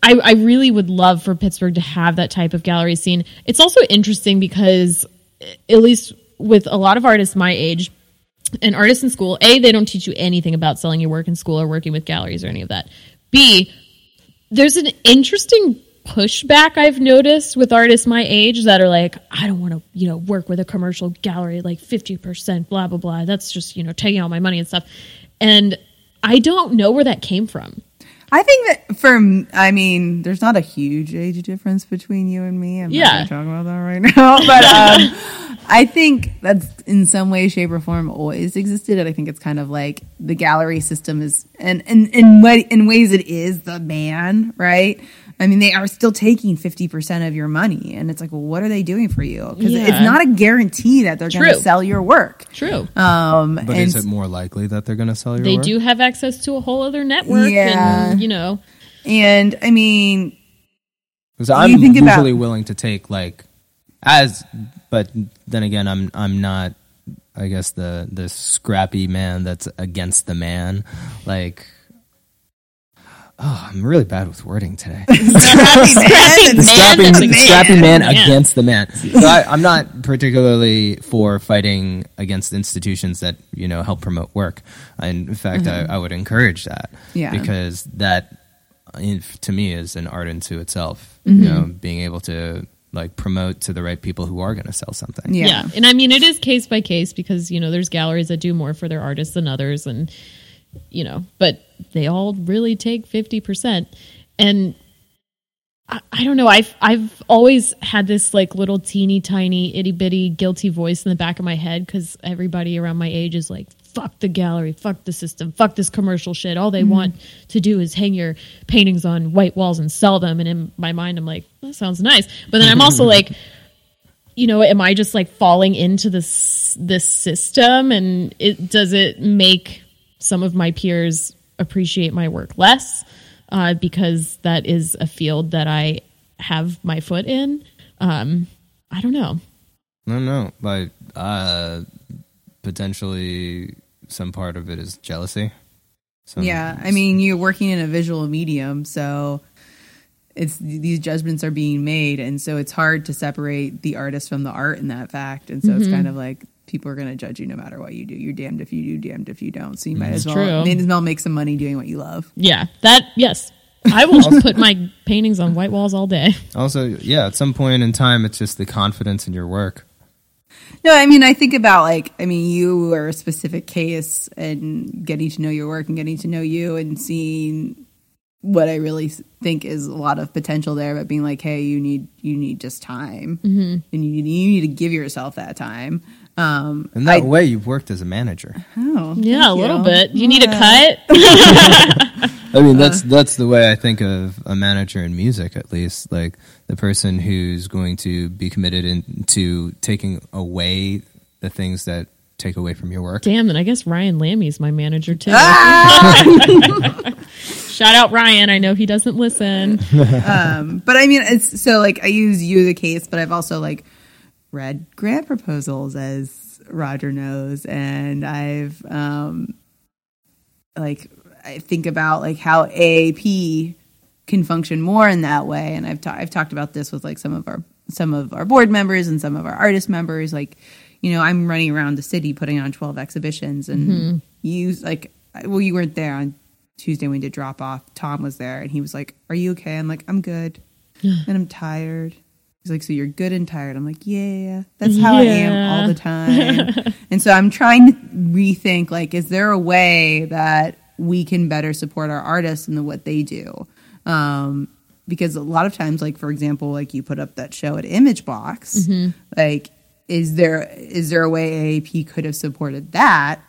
I, I really would love for Pittsburgh to have that type of gallery scene. It's also interesting because, at least with a lot of artists my age, and artist in school, A, they don't teach you anything about selling your work in school or working with galleries or any of that. B, there's an interesting pushback I've noticed with artists my age that are like, I don't want to, you know, work with a commercial gallery like 50%, blah, blah, blah. That's just, you know, taking all my money and stuff. And I don't know where that came from. I think that for I mean, there's not a huge age difference between you and me. I'm Yeah. not gonna talk about that right now, but um, I think that's in some way, shape, or form always existed, and I think it's kind of like the gallery system is, and and in in ways it is the man, right? I mean, they are still taking fifty percent of your money, and it's like, well, what are they doing for you? Because Yeah. it's not a guarantee that they're going to sell your work. True. Um, But and is it more likely that they're going to sell your work? they work? do have access to a whole other network. Yeah. And, you know, and I mean, Because I'm you think usually about- willing to take like as, but then again, I'm I'm not. I guess the the scrappy man that's against the man, like. Oh, I'm really bad with wording today. scrappy man, Man scrappy, that's against the man man. against the man. So I, I'm not particularly for fighting against institutions that you know help promote work. And in fact, I, I would encourage that Yeah. because that to me is an art into itself. Mm-hmm. You know, being able to like promote to the right people who are going to sell something. Yeah. yeah. and i mean it is case by case because you know there's galleries that do more for their artists than others and you know but they all really take 50% and I, I don't know. I've i've always had this like little teeny tiny itty bitty guilty voice in the back of my head because everybody around my age is like fuck the gallery fuck the system fuck this commercial shit. All they mm-hmm. want to do is hang your paintings on white walls and sell them. And in my mind i'm like that sounds nice. But then i'm also like you know am i just like falling into this this system? And it does it make some of my peers appreciate my work less uh, because that is a field that i have my foot in um, i don't know I don't know, like uh, potentially some part of it is jealousy. Some, Yeah, I mean, you're working in a visual medium, so it's these judgments are being made, and so it's hard to separate the artist from the art in that fact. And so it's kind of like people are going to judge you no matter what you do. You're damned if you do, damned if you don't. So you might as well, true. might as well make some money doing what you love. yeah that yes i will put my paintings on white walls all day Also, yeah, at some point in time, it's just the confidence in your work. No, I mean, I think about like, I mean, you are a specific case and getting to know your work and getting to know you and seeing what I really think is a lot of potential there, but being like, hey, you need you need just time, mm-hmm. and you need, you need to give yourself that time. Um, In that I- way, you've worked as a manager. oh, yeah a thank little you. bit you need a cut I mean, that's that's the way I think of a manager in music, at least. Like the person who's going to be committed in, to taking away the things that take away from your work. Damn, then I guess Ryan Lammy's my manager too. Ah! Shout out Ryan. I know he doesn't listen. But I mean, it's so like I use you the case, but I've also like read grant proposals as Roger knows, and I've um like I think about like how AAP can function more in that way, and I've ta- I've talked about this with like some of our some of our board members and some of our artist members, like. You know, I'm running around the city putting on 12 exhibitions, and you like, well, you weren't there on Tuesday when we did drop off. Tom was there, and he was like, "Are you okay?" I'm like, "I'm good," and I'm tired. He's like, "So you're good and tired?" I'm like, "Yeah, that's how I am all the time." and so I'm trying to rethink, like, is there a way that we can better support our artists and the what they do? Um, because a lot of times, like for example, like you put up that show at Image Box, like is there is there a way AAP could have supported that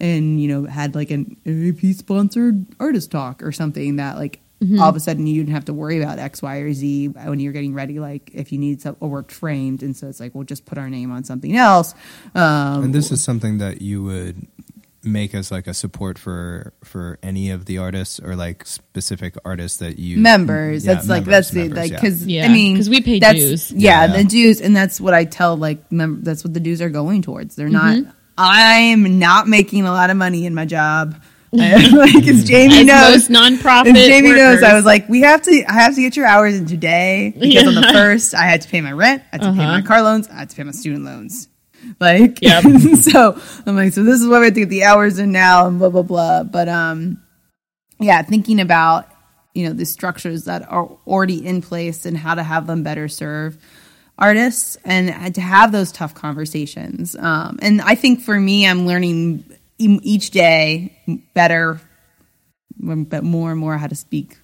and you know had like an AAP sponsored artist talk or something that like all of a sudden you didn't have to worry about X, Y, or Z when you're getting ready. Like if you need some, a work framed, and so it's like we'll just put our name on something else. Um, And this is something that you would make as like a support for for any of the artists or like specific artists that you members. Yeah, that's like members, that's the like because Yeah, I mean because we pay that's, dues. Yeah, Yeah. the dues, and that's what I tell like mem- that's what the dues are going towards. They're Mm-hmm. not. I'm not making a lot of money in my job. like as Jamie As knows, nonprofit as Jamie knows, I was like, we have to. I have to get your hours in today because on the first, I had to pay my rent, I had to pay my Uh-huh. car loans, I had to pay my student loans. Like, Yep. so I'm like, so this is why we have to get the hours in now, and blah blah blah. But um, yeah, thinking about you know the structures that are already in place and how to have them better serve artists and to have those tough conversations. Um, and I think for me, I'm learning each day better, but more and more how to speak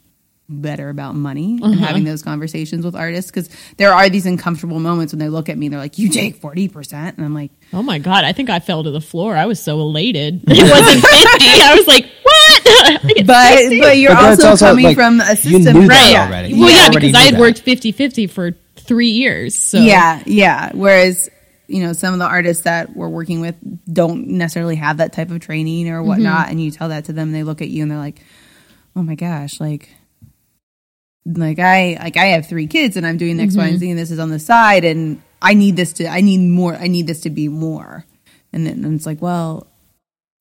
better about money and mm-hmm. having those conversations with artists because there are these uncomfortable moments when they look at me and they're like you take 40% and i'm like Oh my god, I think I fell to the floor. I was so elated. It wasn't 50. I was like, what? But 60? but you're But also, also, coming like, from a you system knew right. Yeah. already. Well, You yeah, because I had that. worked 50-50 for 3 years. So Yeah, yeah. Whereas, you know, some of the artists that we're working with don't necessarily have that type of training or mm-hmm. whatnot, and you tell that to them, and they look at you and they're like, "Oh my gosh!" Like, like I like I have three kids and I'm doing X, Y, and mm-hmm. Z, and this is on the side, and I need this to, I need more, I need this to be more, and then and it's like, well,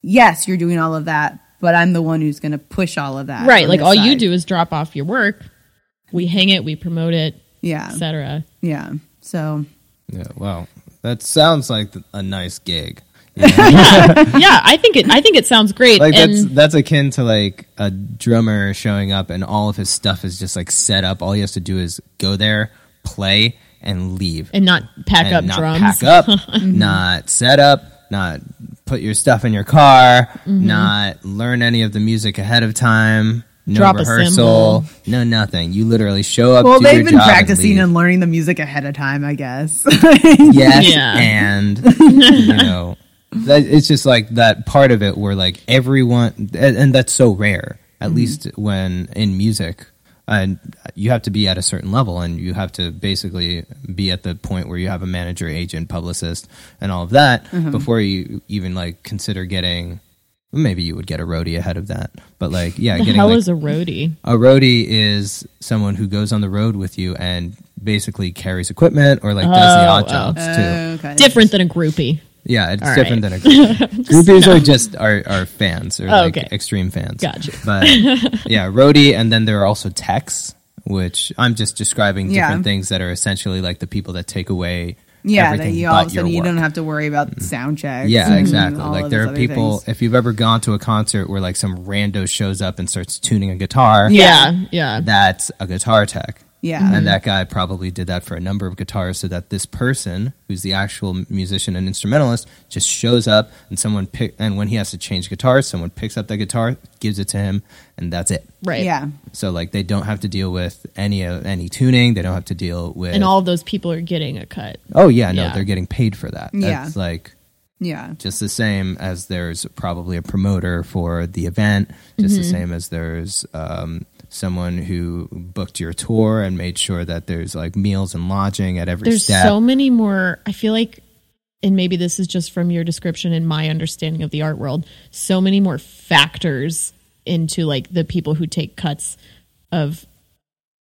yes, you're doing all of that, but I'm the one who's going to push all of that, Right, like this all you do is drop off your work. We hang it, we promote it, yeah, etc. yeah. So Yeah, wow. That sounds like a nice gig. yeah, I think it. I think it sounds great. Like and that's that's akin to like a drummer showing up and all of his stuff is just like set up. All he has to do is go there, play, and leave. and not pack and up not drums. pack up, not set up, not put your stuff in your car, Mm-hmm. not learn any of the music ahead of time. No Drop a rehearsal, cymbal. no nothing. You literally show up. Well, do they've your been job, and practicing leave. and learning the music ahead of time, I guess. yes Yeah. and you know that, it's just like that part of it where like everyone and, and that's so rare Mm-hmm. at least when in music and you have to be at a certain level and you have to basically be at the point where you have a manager agent publicist and all of that Mm-hmm. before you even like consider getting maybe you would get a roadie ahead of that but like yeah the getting hell like, is a roadie? a roadie is someone who goes on the road with you and basically carries equipment or like does the Oh, odd oh. jobs oh. too. Oh, okay. Different than a groupie. Yeah, it's All different right. than a groupie. Groupies are just are, are fans or Oh, like okay. extreme fans. Gotcha. But yeah, roadie, and then there are also techs, which I'm just describing Yeah. different things that are essentially like the people that take away. Yeah, that you all of a sudden you. Mm-hmm. don't have to worry about sound checks. Yeah, exactly. Like there are people. things. If you've ever gone to a concert where like some rando shows up and starts tuning a guitar, Yeah, yeah. that's a guitar tech. Yeah. And that guy probably did that for a number of guitars so that this person, who's the actual musician and instrumentalist, just shows up and someone pick and when he has to change guitars, someone picks up that guitar, gives it to him, and that's it. Right. Yeah. So like they don't have to deal with any uh, any tuning, they don't have to deal with And all of those people are getting a cut. Oh yeah, no, Yeah. they're getting paid for that. Yeah. That's like Yeah. just the same as there's probably a promoter for the event, just Mm-hmm. the same as there's um, someone who booked your tour and made sure that there's like meals and lodging at every There's step. so many more. I feel like, and maybe this is just from your description and my understanding of the art world. So many more factors into like the people who take cuts of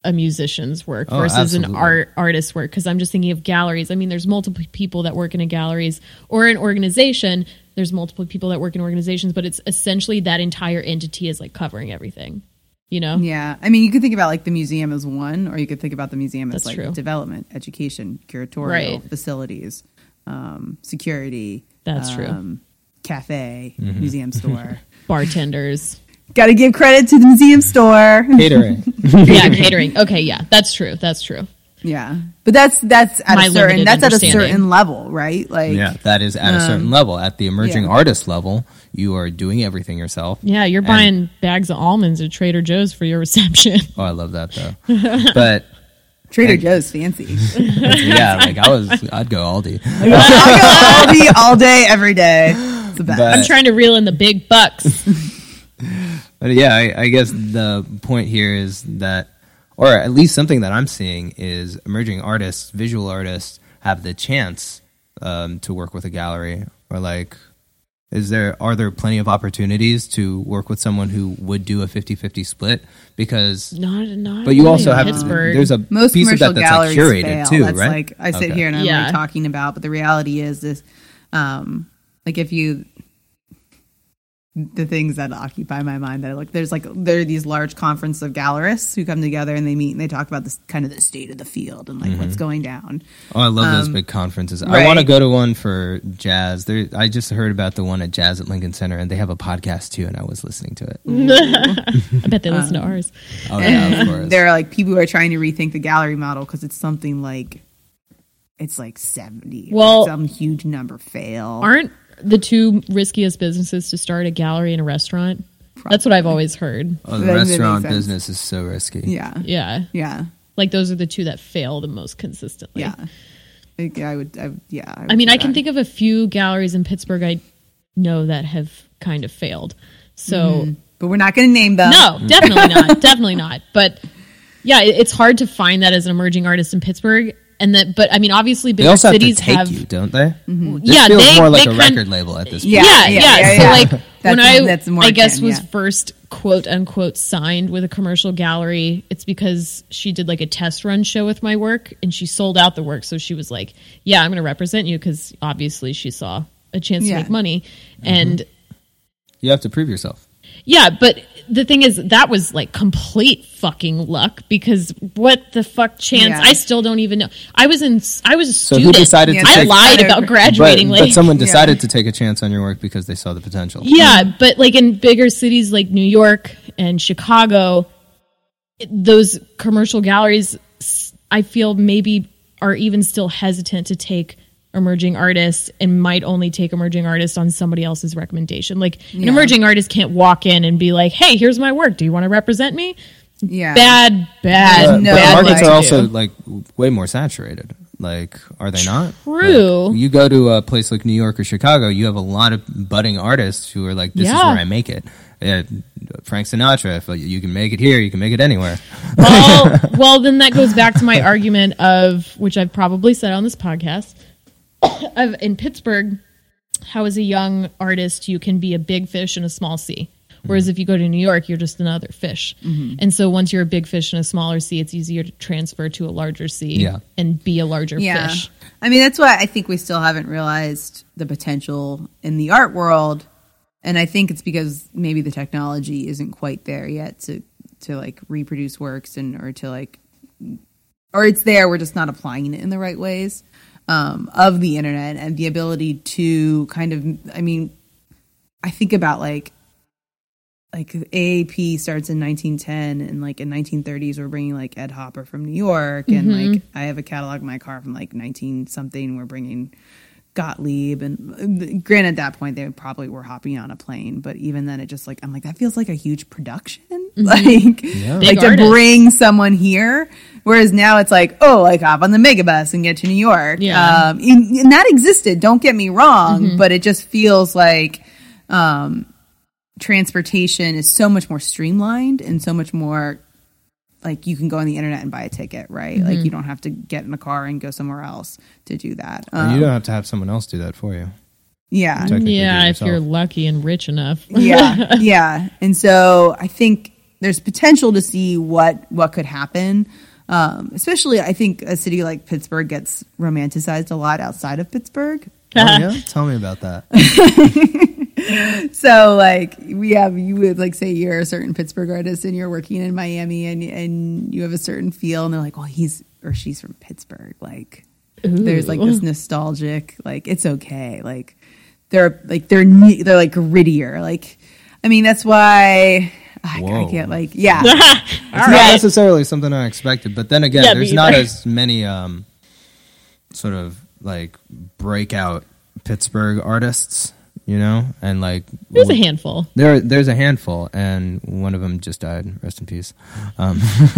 a musician's work Oh, versus an art artist's work because i'm just thinking of galleries i mean there's multiple people that work in a galleries or an organization there's multiple people that work in organizations but it's essentially that entire entity is like covering everything you know Yeah. I mean, you could think about like the museum as one, or you could think about the museum as That's like true. development, education, curatorial, Right. facilities, um, security. That's true. um, Cafe, Mm-hmm. museum store. bartenders Got to give credit to the museum store. catering. yeah catering okay yeah that's true that's true Yeah, but that's that's at My a certain that's at a certain level, right? Like, yeah, that is at a certain level. At the emerging yeah. artist level, you are doing everything yourself. Yeah, you're And- buying bags of almonds at Trader Joe's for your reception. Oh, I love that though. but Trader And- Joe's fancy. yeah, like I was, I'd go Aldi. I'll go Aldi all day, every day. It's the best. But- I'm trying to reel in the big bucks. But yeah, I, I guess the point here is that, or at least something that I'm seeing is emerging artists, visual artists, have the chance um, to work with a gallery, or like, is there are there plenty of opportunities to work with someone who would do a 50-50 split? Because, not, not but you also have Pittsburgh. there's a Most piece of commercial that that's like curated fail. too, that's right? like I sit Okay. here and I'm Yeah. like talking about, but the reality is this: um, like if you the things that occupy my mind that I look there's like there are these large conference of gallerists who come together and they meet and they talk about this kind of the state of the field and like Mm-hmm. what's going down. Oh, I love those Um, big conferences. I want to go to one for jazz. There, I just heard about the one at Jazz at Lincoln Center, and they have a podcast too, and I was listening to it. I bet they listen to ours. Oh yeah, of course. Um, There are like people who are trying to rethink the gallery model because it's something like it's like seventy. Well- some huge number fail. Aren't the two riskiest businesses to start a gallery and a restaurant? That's what I've always heard. Oh, the That- that restaurant business is so risky. yeah, Yeah. yeah, Like those are the two that fail the most consistently. yeah. I, think I would. I, would- yeah. I mean, I can think of a few galleries in Pittsburgh I know that have kind of failed. So, mm-hmm. but we're not going to name them. no, definitely not. Definitely not. But yeah, it- it's hard to find that as an emerging artist in Pittsburgh. And that, but I mean, obviously, They bigger also have to cities take have. you, don't they? This Yeah, feels they- more like they a kind- record label at this point. Yeah, yeah, yeah, yeah. yeah, so yeah. like when That's- I, that's more I guess akin, was yeah. first quote unquote signed with a commercial gallery, it's because she did like a test run show with my work and she sold out the work. So she was like, "Yeah, I'm going to represent you," because obviously she saw a chance Yeah. to make money. Mm-hmm. And You have to prove yourself. yeah, but the thing is, that was like complete fucking luck because what the fuck chance? Yeah. I still don't even know. I was in. I was a So student. who decided Yeah, to I take? lied But- about But, graduating but late. someone Yeah. decided to take a chance on your work because they saw the potential. Yeah, but like in bigger cities like New York and Chicago, those commercial galleries, I feel maybe are even still hesitant to take emerging artists and might only take emerging artists on somebody else's recommendation. Like an emerging artist can't walk in and be like, "Hey, here's my work. Do you want to represent me?" Yeah. Bad, bad, But, no but markets are also do. like way more saturated. Like, are they not? True. Like, you go to a place like New York or Chicago, you have a lot of budding artists who are like, "This is where I make it." Yeah, Frank Sinatra. If you can make it here, you can make it anywhere. well, well, then that goes back to my argument of which I've probably said on this podcast of in Pittsburgh, how as a young artist you can be a big fish in a small sea. Whereas mm-hmm. if you go to New York, you're just another fish. Mm-hmm. And so once you're a big fish in a smaller sea, it's easier to transfer to a larger sea Yeah. and be a larger Yeah. fish. I mean, that's why I think we still haven't realized the potential in the art world. And I think it's because maybe the technology isn't quite there yet to, to like reproduce works and, or to like, or it's there, we're just not applying it in the right ways, um, of the internet and the ability to kind of, I mean, I think about like, like AAP starts in 1910 and like in 1930s we're bringing like Ed Hopper from New York and like I have a catalog in my car from like 19 something we're bringing Gottlieb and uh, granted at that point they probably were hopping on a plane but even then it just like I'm like that feels like a huge production. Like like to bring someone here whereas now it's like oh like hop on the megabus and get to New York. Yeah. um and, and that existed don't get me wrong but it just feels like um transportation is so much more streamlined and so much more like you can go on the internet and buy a ticket, right? Like you don't have to get in a car and go somewhere else to do that. Um, you don't have to have someone else do that for you. yeah. Yeah, it if you're lucky and rich enough. yeah. Yeah. And so I think there's potential to see what what could happen. Um, especially I think a city like Pittsburgh gets romanticized a lot outside of Pittsburgh. Oh, yeah? Tell me about that. So like we have you would like say you're a certain Pittsburgh artist and you're working in Miami and and you have a certain feel and they're like, well, he's or she's from Pittsburgh. Like there's like this nostalgic, like it's okay. Like they're like they're ne- they're like grittier. Like I mean that's why I, I can't like yeah It's not necessarily something I expected, but then again, Yeah, there's not either. as many um, sort of like breakout Pittsburgh artists, you know, and like There's a handful. there there's a handful, and one of them just died. Rest in peace. Um,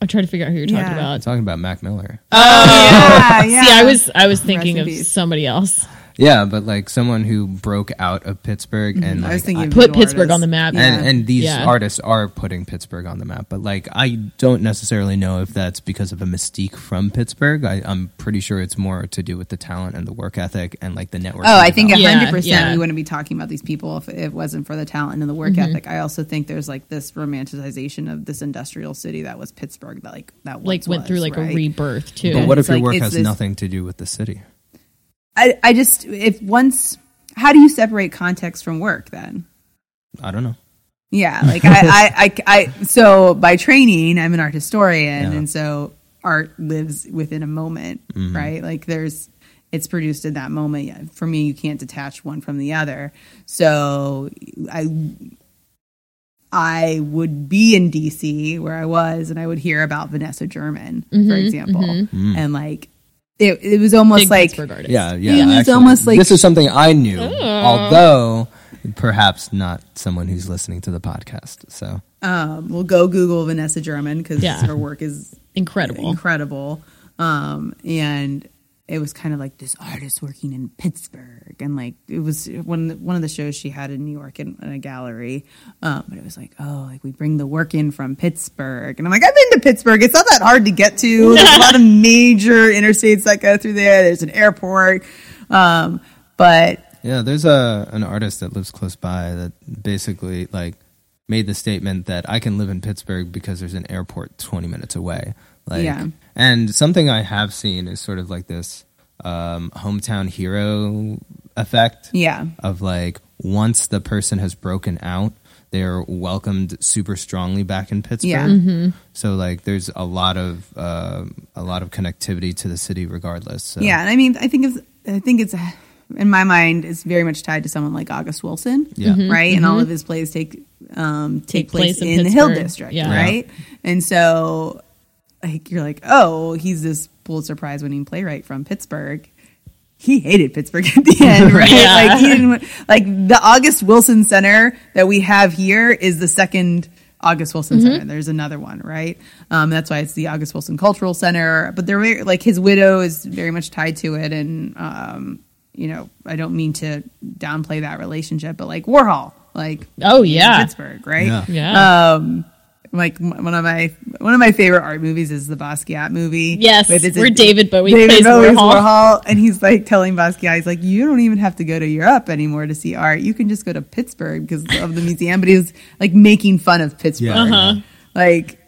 I'm trying to figure out who you're talking Yeah. I'm about. talking about Mac Miller. Oh, yeah yeah. See, I was I was thinking of peace. somebody else. Yeah, but like someone who broke out of Pittsburgh and like I was thinking of Put new Pittsburgh on the artists. map. and and these Yeah. artists are putting Pittsburgh on the map. But like, I don't necessarily know if that's because of a mystique from Pittsburgh. I, I'm pretty sure it's more to do with the talent and the work ethic and like the network. Oh, I think Yeah, hundred percent yeah. we wouldn't be talking about these people if it wasn't for the talent and the work Mm-hmm. ethic. I also think there's like this romanticization of this industrial city that was Pittsburgh that like that Like once went through like right? a rebirth too. But what if It's your like- work it's has this- nothing to do with the city? I I just if once how do you separate context from work then? I don't know. Yeah, like I, I, I, I, so by training, I'm an art historian, Yeah. and so art lives within a moment, Mm-hmm. right? Like there's, it's produced in that moment. Yeah, For me, you can't detach one from the other. So I, I would be in DC where I was, and I would hear about Vanessa German, for mm-hmm, example, mm-hmm. Mm. and like it, it was almost Big like Yeah, yeah. It was actually, almost like- this is something I knew, although perhaps not someone who's listening to the podcast. So um, we'll go Google Vanessa German because Yeah. her work is Incredible. incredible. Um, and it was kind of like this artist working in Pittsburgh, and like it was one one of the shows she had in New York in, in a gallery. Um, but it was like, oh, like we bring the work in from Pittsburgh, and I'm like, I've been to Pittsburgh. It's not that hard to get to. There's a lot of major interstates that go through there. There's an airport, um, but yeah, there's a an artist that lives close by that basically like made the statement that I can live in Pittsburgh because there's an airport 20 minutes away. Like, Yeah. And something I have seen is sort of like this um, hometown hero effect. yeah, of like once the person has broken out they're welcomed super strongly back in Pittsburgh. Yeah. Mm-hmm. So like, there's a lot of uh, a lot of connectivity to the city, regardless. So. Yeah, and I mean, I think it's, I think it's in my mind, it's very much tied to someone like August Wilson. Yeah. Mhm. right, and all of his plays take um, take, Take place, place in in, the Hill District, Yeah. right? And so, like, you're like, oh, he's this Pulitzer Prize winning playwright from Pittsburgh. He hated Pittsburgh at the end, right? Yeah. Like he didn't like the August Wilson Center that we have here is the second August Wilson Center. There's another one, right? Um, that's why it's the August Wilson Cultural Center. But they're very, like his widow is very much tied to it, and um, you know, I don't mean to downplay that relationship, but like Warhol, like Oh, yeah. Pittsburgh, right? Yeah. Yeah. Um, like one of my one of my favorite art movies is the Basquiat movie. Yes, with- it's a- David Bowie David plays Bowie's Warhol. Warhol, and he's like telling Basquiat, he's like, you don't even have to go to Europe anymore to see art. You can just go to Pittsburgh because of the museum. But he was like making fun of Pittsburgh, Yeah. Uh-huh. like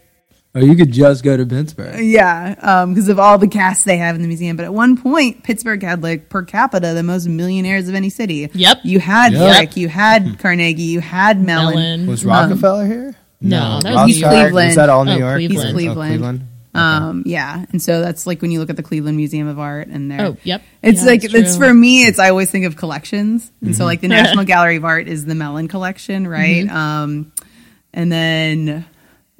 Oh, you could just go to Pittsburgh. yeah, um, because of all the casts they have in the museum. But at one point, Pittsburgh had like per capita the most millionaires of any city. Yep. You had Yep. Frick, you had hmm. Carnegie, you had Mellon. Mellon. Was um, Rockefeller here? No, that was Rothschild- He's Cleveland. Was that all New Oh, York? Cleveland. He's Oh, Cleveland. Cleveland. Um, yeah, and so that's like when you look at the Cleveland Museum of Art, and there, Oh, yep. it's Yeah, like that's it's true. for me. It's I always think of collections, and Mm-hmm. so like the National Gallery of Art is the Mellon collection, right? Mm-hmm. Um, and then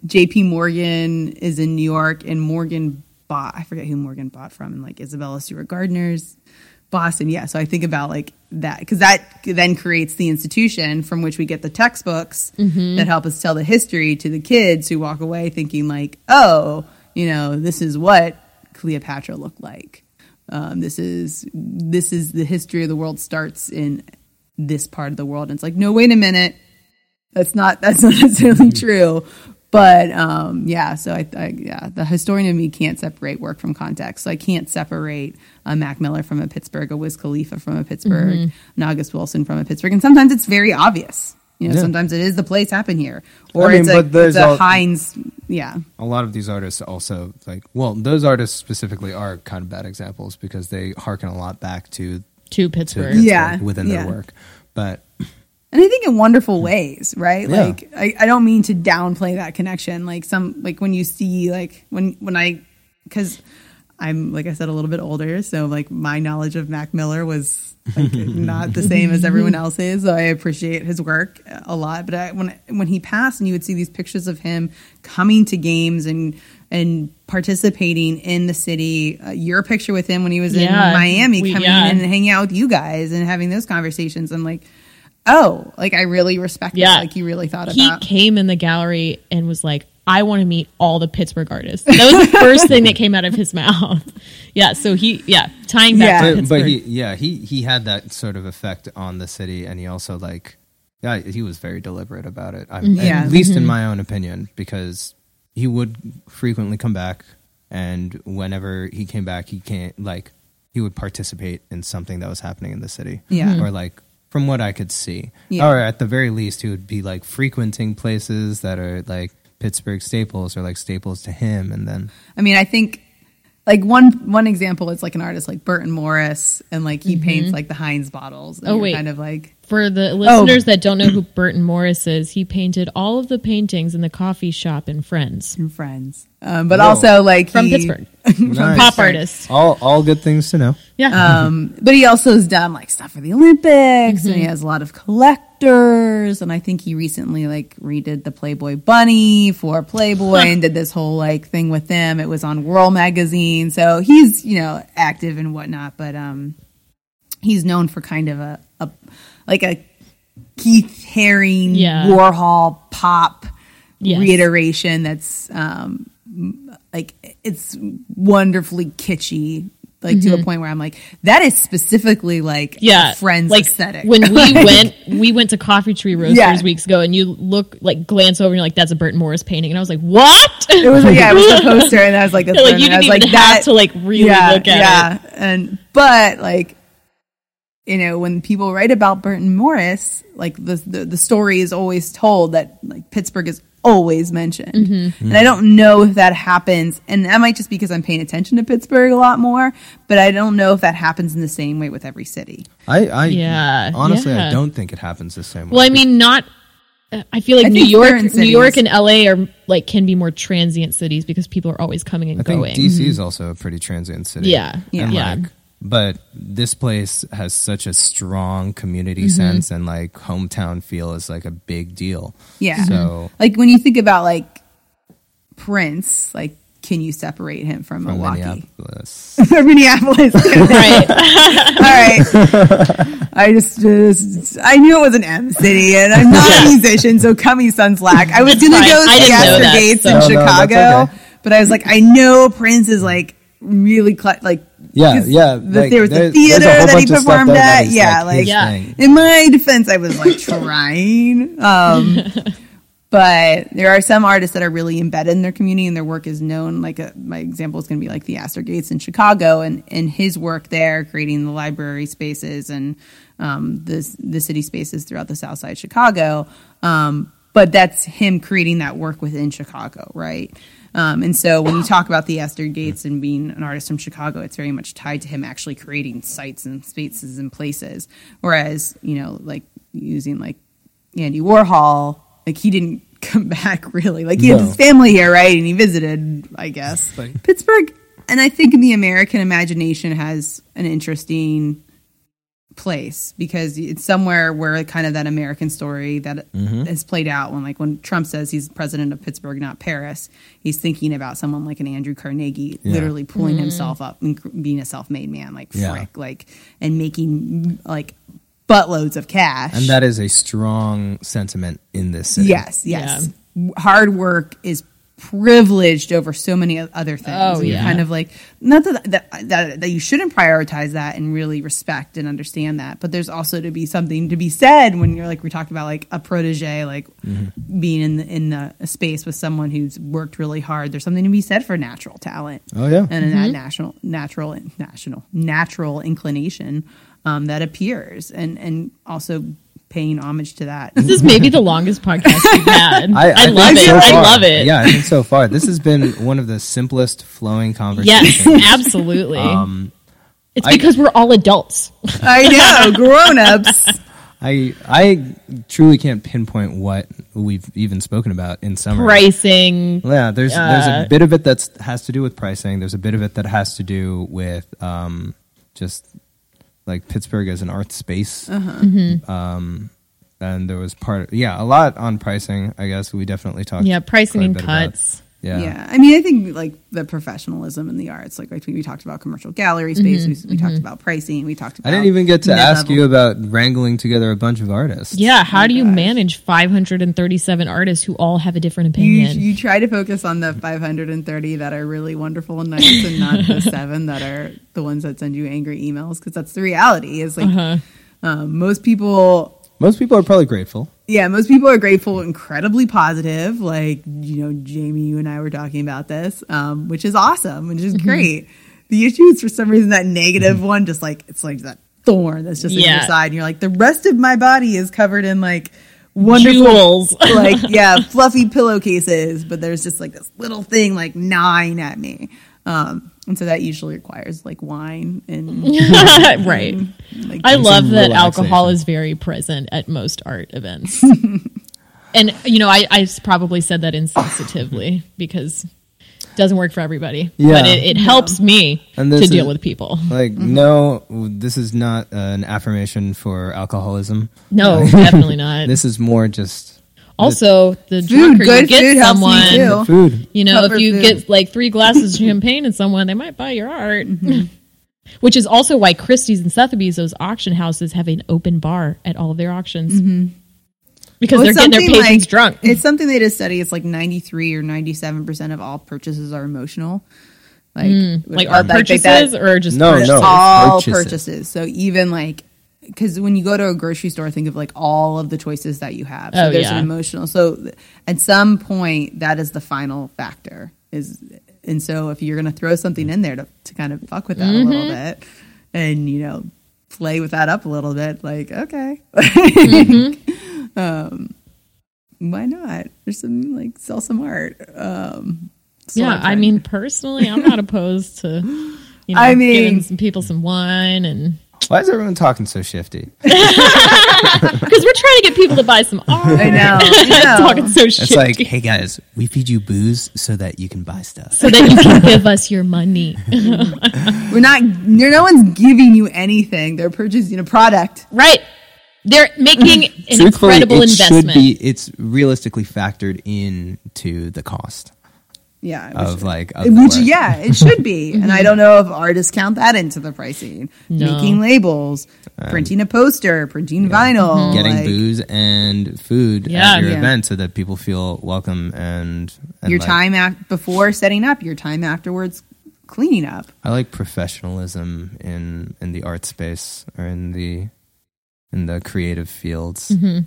J.P. Morgan is in New York, and Morgan bought I forget who Morgan bought from, and like Isabella Stewart Gardner's Boston. Yeah, so I think about like that because that then creates the institution from which we get the textbooks Mm-hmm. that help us tell the history to the kids who walk away thinking like, oh, you know, this is what Cleopatra looked like. Um, this is this is the history of the world starts in this part of the world. And it's like, no, wait a minute, that's not that's not necessarily true. But um, yeah, so I, I yeah, the historian in me can't separate work from context. So I can't separate a Mac Miller from a Pittsburgh, a Wiz Khalifa from a Pittsburgh, mm-hmm. an August Wilson from a Pittsburgh, and sometimes it's very obvious. You know, Yeah. sometimes it is the place happen here, or I mean, it's a, there's it's a all- Heinz. Yeah, a lot of these artists also like well those artists specifically are kind of bad examples because they harken a lot back to, to to Pittsburgh. Pittsburgh Yeah, within yeah. their work but and I think in wonderful ways, right? Yeah. Like I, I don't mean to downplay that connection. Like some like when you see like when when I because I'm like I said a little bit older, so like my knowledge of Mac Miller was like not the same as everyone else's. So I appreciate his work a lot. But I, when when he passed, and you would see these pictures of him coming to games and and participating in the city. Uh, your picture with him when he was Yeah, in Miami, we- coming yeah. in and hanging out with you guys and having those conversations. I'm like, oh, like I really respect Yeah. that. Like you really thought he about. He came in the gallery and was like, I want to meet all the Pittsburgh artists. That was the first thing that came out of his mouth. Yeah, so he, yeah, tying back Yeah. but, Pittsburgh. but he yeah he he had that sort of effect on the city and he also like yeah he was very deliberate about it I, Yeah. at least in my own opinion because he would frequently come back and whenever he came back he can't like he would participate in something that was happening in the city Yeah. Mhm. or like from what i could see Yeah. or at the very least he would be like frequenting places that are like pittsburgh staples or like staples to him and then I mean, I think like one one example is like an artist like Burton Morris, and like he mm-hmm. paints like the Heinz bottles. And Oh, you're wait. kind of like For the Oh. listeners that don't know who Burton Morris is, he painted all of the paintings in the coffee shop in Friends in Friends, um, but Whoa. also like from he- Pittsburgh. Nice. Pop artist. all all good things to know Yeah. Um, but he also has done like stuff for the Olympics, and he has a lot of collectors. And I think he recently like redid the Playboy Bunny for Playboy and did this whole like thing with them. It was on World magazine, so he's you know active and whatnot. But um, he's known for kind of a, a like a Keith Haring Yeah. Warhol pop Yes. reiteration that's um like it's wonderfully kitschy like to a point where I'm like that is specifically like Mm-hmm. yeah, friends like aesthetic when we Like, went, we went to Coffee Tree Roasters Yeah. weeks ago, and you look like glance over, and you're like, "That's a Burton Morris painting," and I was like, "What?" it was like, yeah it was the poster and I was like that's like you didn't was even like have that to like really yeah look at yeah it. and but like you know when people write about Burton Morris like the the, the story is always told that like Pittsburgh is always mentioned Mm-hmm. and I don't know if that happens and that might just because I'm paying attention to Pittsburgh a lot more but I don't know if that happens in the same way with every city I, I Yeah, honestly yeah. I don't think it happens the same way. Well, I mean, not I feel like I New York, New York and LA are like can be more transient cities because people are always coming and I think going. DC is also a pretty transient city. Yeah. Yeah. And, Yeah. like, but this place has such a strong community Mm-hmm. sense and like hometown feel is like a big deal. Yeah. So Like when you think about like Prince, like can you separate him from, from Milwaukee? Minneapolis. Or Minneapolis. right. All right. I just, just, I knew it was an M city, and I'm not a musician, so cut me some slack. I was gonna fine. go to see didn't know Astor that, Gates so- in No, no, Chicago, okay. but I was like, I know Prince is like really cl- like. yeah yeah, the- like, there was the there's- theater a whole that he bunch of stuff performed there that at. is, Yeah, like, like, Yeah. thing. in my defense, I was like trying. Um, but there are some artists that are really embedded in their community and their work is known. Like a, my example is going to be like Theaster Gates in Chicago and, and his work there, creating the library spaces and um, the, the city spaces throughout the South Side of Chicago. Um, but that's him creating that work within Chicago, right? Um, and so when you talk about Theaster Gates and being an artist from Chicago, it's very much tied to him actually creating sites and spaces and places. Whereas, you know, like using like Andy Warhol, like he didn't come back really. Like he had his family here, right? And he visited, I guess, Like- Pittsburgh. And I think the American imagination has an interesting place because it's somewhere where kind of that American story that mm-hmm. has played out when like when Trump says he's president of Pittsburgh, not Paris, he's thinking about someone like an Andrew Carnegie Yeah. literally pulling mm-hmm. himself up and being a self-made man, like Yeah. frick, like and making like buttloads of cash. And that is a strong sentiment in this city. Yes, yes. Hard work is privileged over so many other things. Oh, And you're yeah. kind of like not that, that that that you shouldn't prioritize that and really respect and understand that, but there's also to be something to be said when you're like we talked about like a protege, like Mm-hmm. being in the, in the, a space with someone who's worked really hard. There's something to be said for natural talent. Oh, yeah. and that national natural national natural inclination um, that appears, and and also paying homage to that. This is maybe the longest podcast we've had. I, I, I love it. so I love it. Yeah, I think so far. This has been one of the simplest flowing conversations. Yes, absolutely. Um, it's I- because we're all adults. I know, grown ups. I I truly can't pinpoint what we've even spoken about in summary. Pricing. Yeah, there's there's Uh, a bit of it that has to do with pricing. There's a bit of it that has to do with um, just like Pittsburgh as an art space. Mm-hmm. Um, and there was part, yeah, a lot on pricing. I guess we definitely talked. Yeah, pricing and bit about- cuts. Yeah. Yeah. I mean, I think like the professionalism in the arts, like, like we talked about commercial gallery space, we, we talked about pricing, we talked about. I didn't even get to ask mid-level. you about wrangling together a bunch of artists. Yeah, how do you gosh. manage 537 artists who all have a different You, opinion? you try to focus on the 530 that are really wonderful and nice, and not the seven that are the ones that send you angry emails. Because that's the reality. Is like Uh-huh. um, most people Most people are probably grateful. yeah, most people are grateful, incredibly positive. Like, you know, Jamie, you and I were talking about this, um, which is awesome, which is Mm-hmm. great. The issue is for some reason that negative one, just like, it's like that thorn that's just in Yeah. your side. And you're like, the rest of my body is covered in like wonderful, Jewels. like, yeah, fluffy pillowcases, but there's just like this little thing like gnawing at me. Um, and so that usually requires like wine and right. like I love that relaxation. alcohol is very present at most art events. and, you know, I probably said that insensitively because it doesn't work for everybody. Yeah. But it, it helps me And to deal is- with people. Like, mm-hmm. no, this is not an affirmation for alcoholism. No, definitely not. This is more just also, the drunker you get food helps me someone, too. food. you know, Comfort if you food. get like three glasses of champagne and someone, they might buy your art. Which is also why Christie's and Sotheby's, those auction houses, have an open bar at all of their auctions. Because Well, they're it's getting their something patrons like- drunk. It's something they just study. It's like 93 or 97% of all purchases are emotional. Like, Mm, like art purchases that- or just No, purchases? no. all purchases. purchases. So even like, because when you go to a grocery store, think of like all of the choices that you have. So Oh, there's yeah. an emotional. So at some point, that is the final factor. Is and so if you're going to throw something in there to to kind of fuck with that a little bit, and you know play with that up a little bit, like okay, um, why not? There's some like sell some art. Um, Yeah, I mean, personally, I'm not opposed to, you know, I mean- giving some people some wine and Why is everyone talking so shifty? Because we're trying to get people to buy some art. I know. I know. Talking so shifty. It's like, hey guys, we feed you booze so that you can buy stuff. so that you can give us your money. We're not. No one's giving you anything. They're purchasing a product. right. They're making an Truthfully, incredible it investment. should be. It's realistically factored into the cost Yeah. which- of like of Which, work. yeah, it should be. and I don't know if artists count that into the pricing. No. Making labels, printing a poster, printing vinyl, mm-hmm. getting like, booze and food Yeah. at your Yeah. event so that people feel welcome and, and your like- time af- before setting up, your time afterwards cleaning up. I like professionalism in in the art space or in the in the creative fields. Mm-hmm.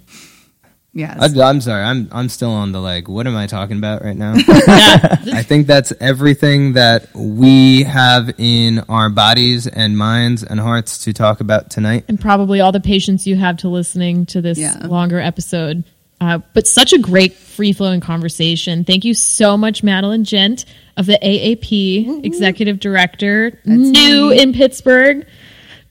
Yes. I, I'm sorry, I'm I'm still on the like. What am I talking about right now? I think that's everything that we have in our bodies and minds and hearts to talk about tonight. and probably all the patience you have to listening to this Yeah. longer episode. Uh, but such a great free flowing conversation. Thank you so much, Madeline Gent of the AAP, Executive Director, new me. in Pittsburgh.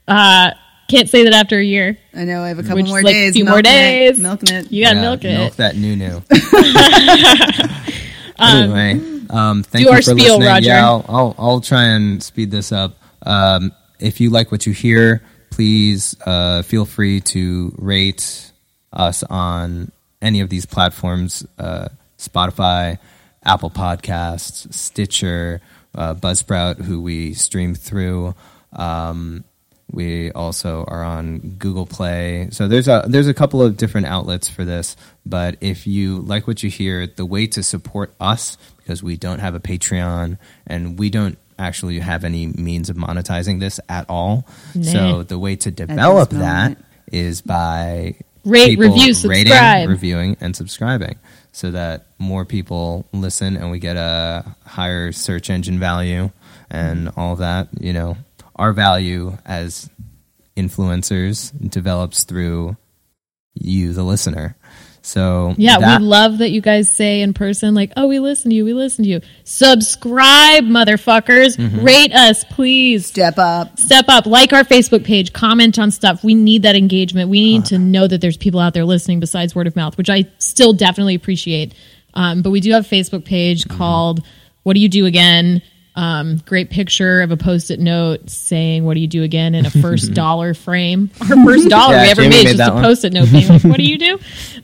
Uh, can't say that after a year. I know I have a couple Which more like a days. few more milking it, days. milking it. You got to Yeah, milk it. Milk that new new. anyway, um, thank do you our for spiel, listening. Roger. Yeah, I'll, I'll I'll try and speed this up. Um, if you like what you hear, please uh, feel free to rate us on any of these platforms: uh, Spotify, Apple Podcasts, Stitcher, uh, Buzzsprout, who we stream through. Um, we also are on Google Play. So there's a there's a couple of different outlets for this. But if you like what you hear, the way to support us because we don't have a Patreon and we don't actually have any means of monetizing this at all. Nah. So the way to develop that is by Rate, people review, rating, subscribe. reviewing, and subscribing, so that more people listen and we get a higher search engine value and all that. You know, our value as influencers develops through you, the listener. So Yeah, that- we love that you guys say in person, like, oh, we listen to you, we listen to you. Subscribe, motherfuckers. Mm-hmm. Rate us, please. Step up. Step up, like our Facebook page, comment on stuff. We need that engagement. We need to know that there's people out there listening besides word of mouth, which I still definitely appreciate. Um, but we do have a Facebook page Mm-hmm. called What Do You Do Again? Um, great picture of a post-it note saying "What do you do again?" in a first dollar frame. Our first dollar Yeah, we ever Jamie made made just a one. post-it note being like, "What do you do?"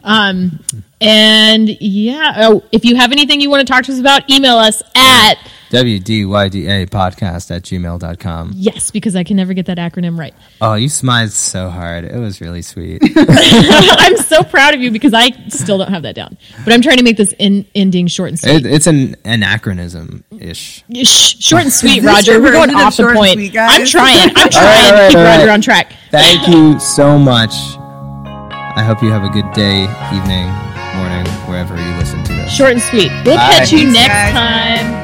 Um, and yeah, oh, if you have anything you want to talk to us about, email us at WDYDA podcast at gmail.com. yes because I can never get that acronym right. Oh, you smiled so hard. It was really sweet. I'm so proud of you because I still don't have that down. But I'm trying to make this in, ending short and sweet. it, it's an anachronism ish. Short and sweet, Roger. We're going version of off the short and point. sweet, guys? I'm trying. I'm trying right, to keep right, Roger all right. on track. Thank you so much. I hope you have a good day, evening, morning, wherever you listen to this. Short and sweet. We'll Bye. catch you Thanks, next guys. time.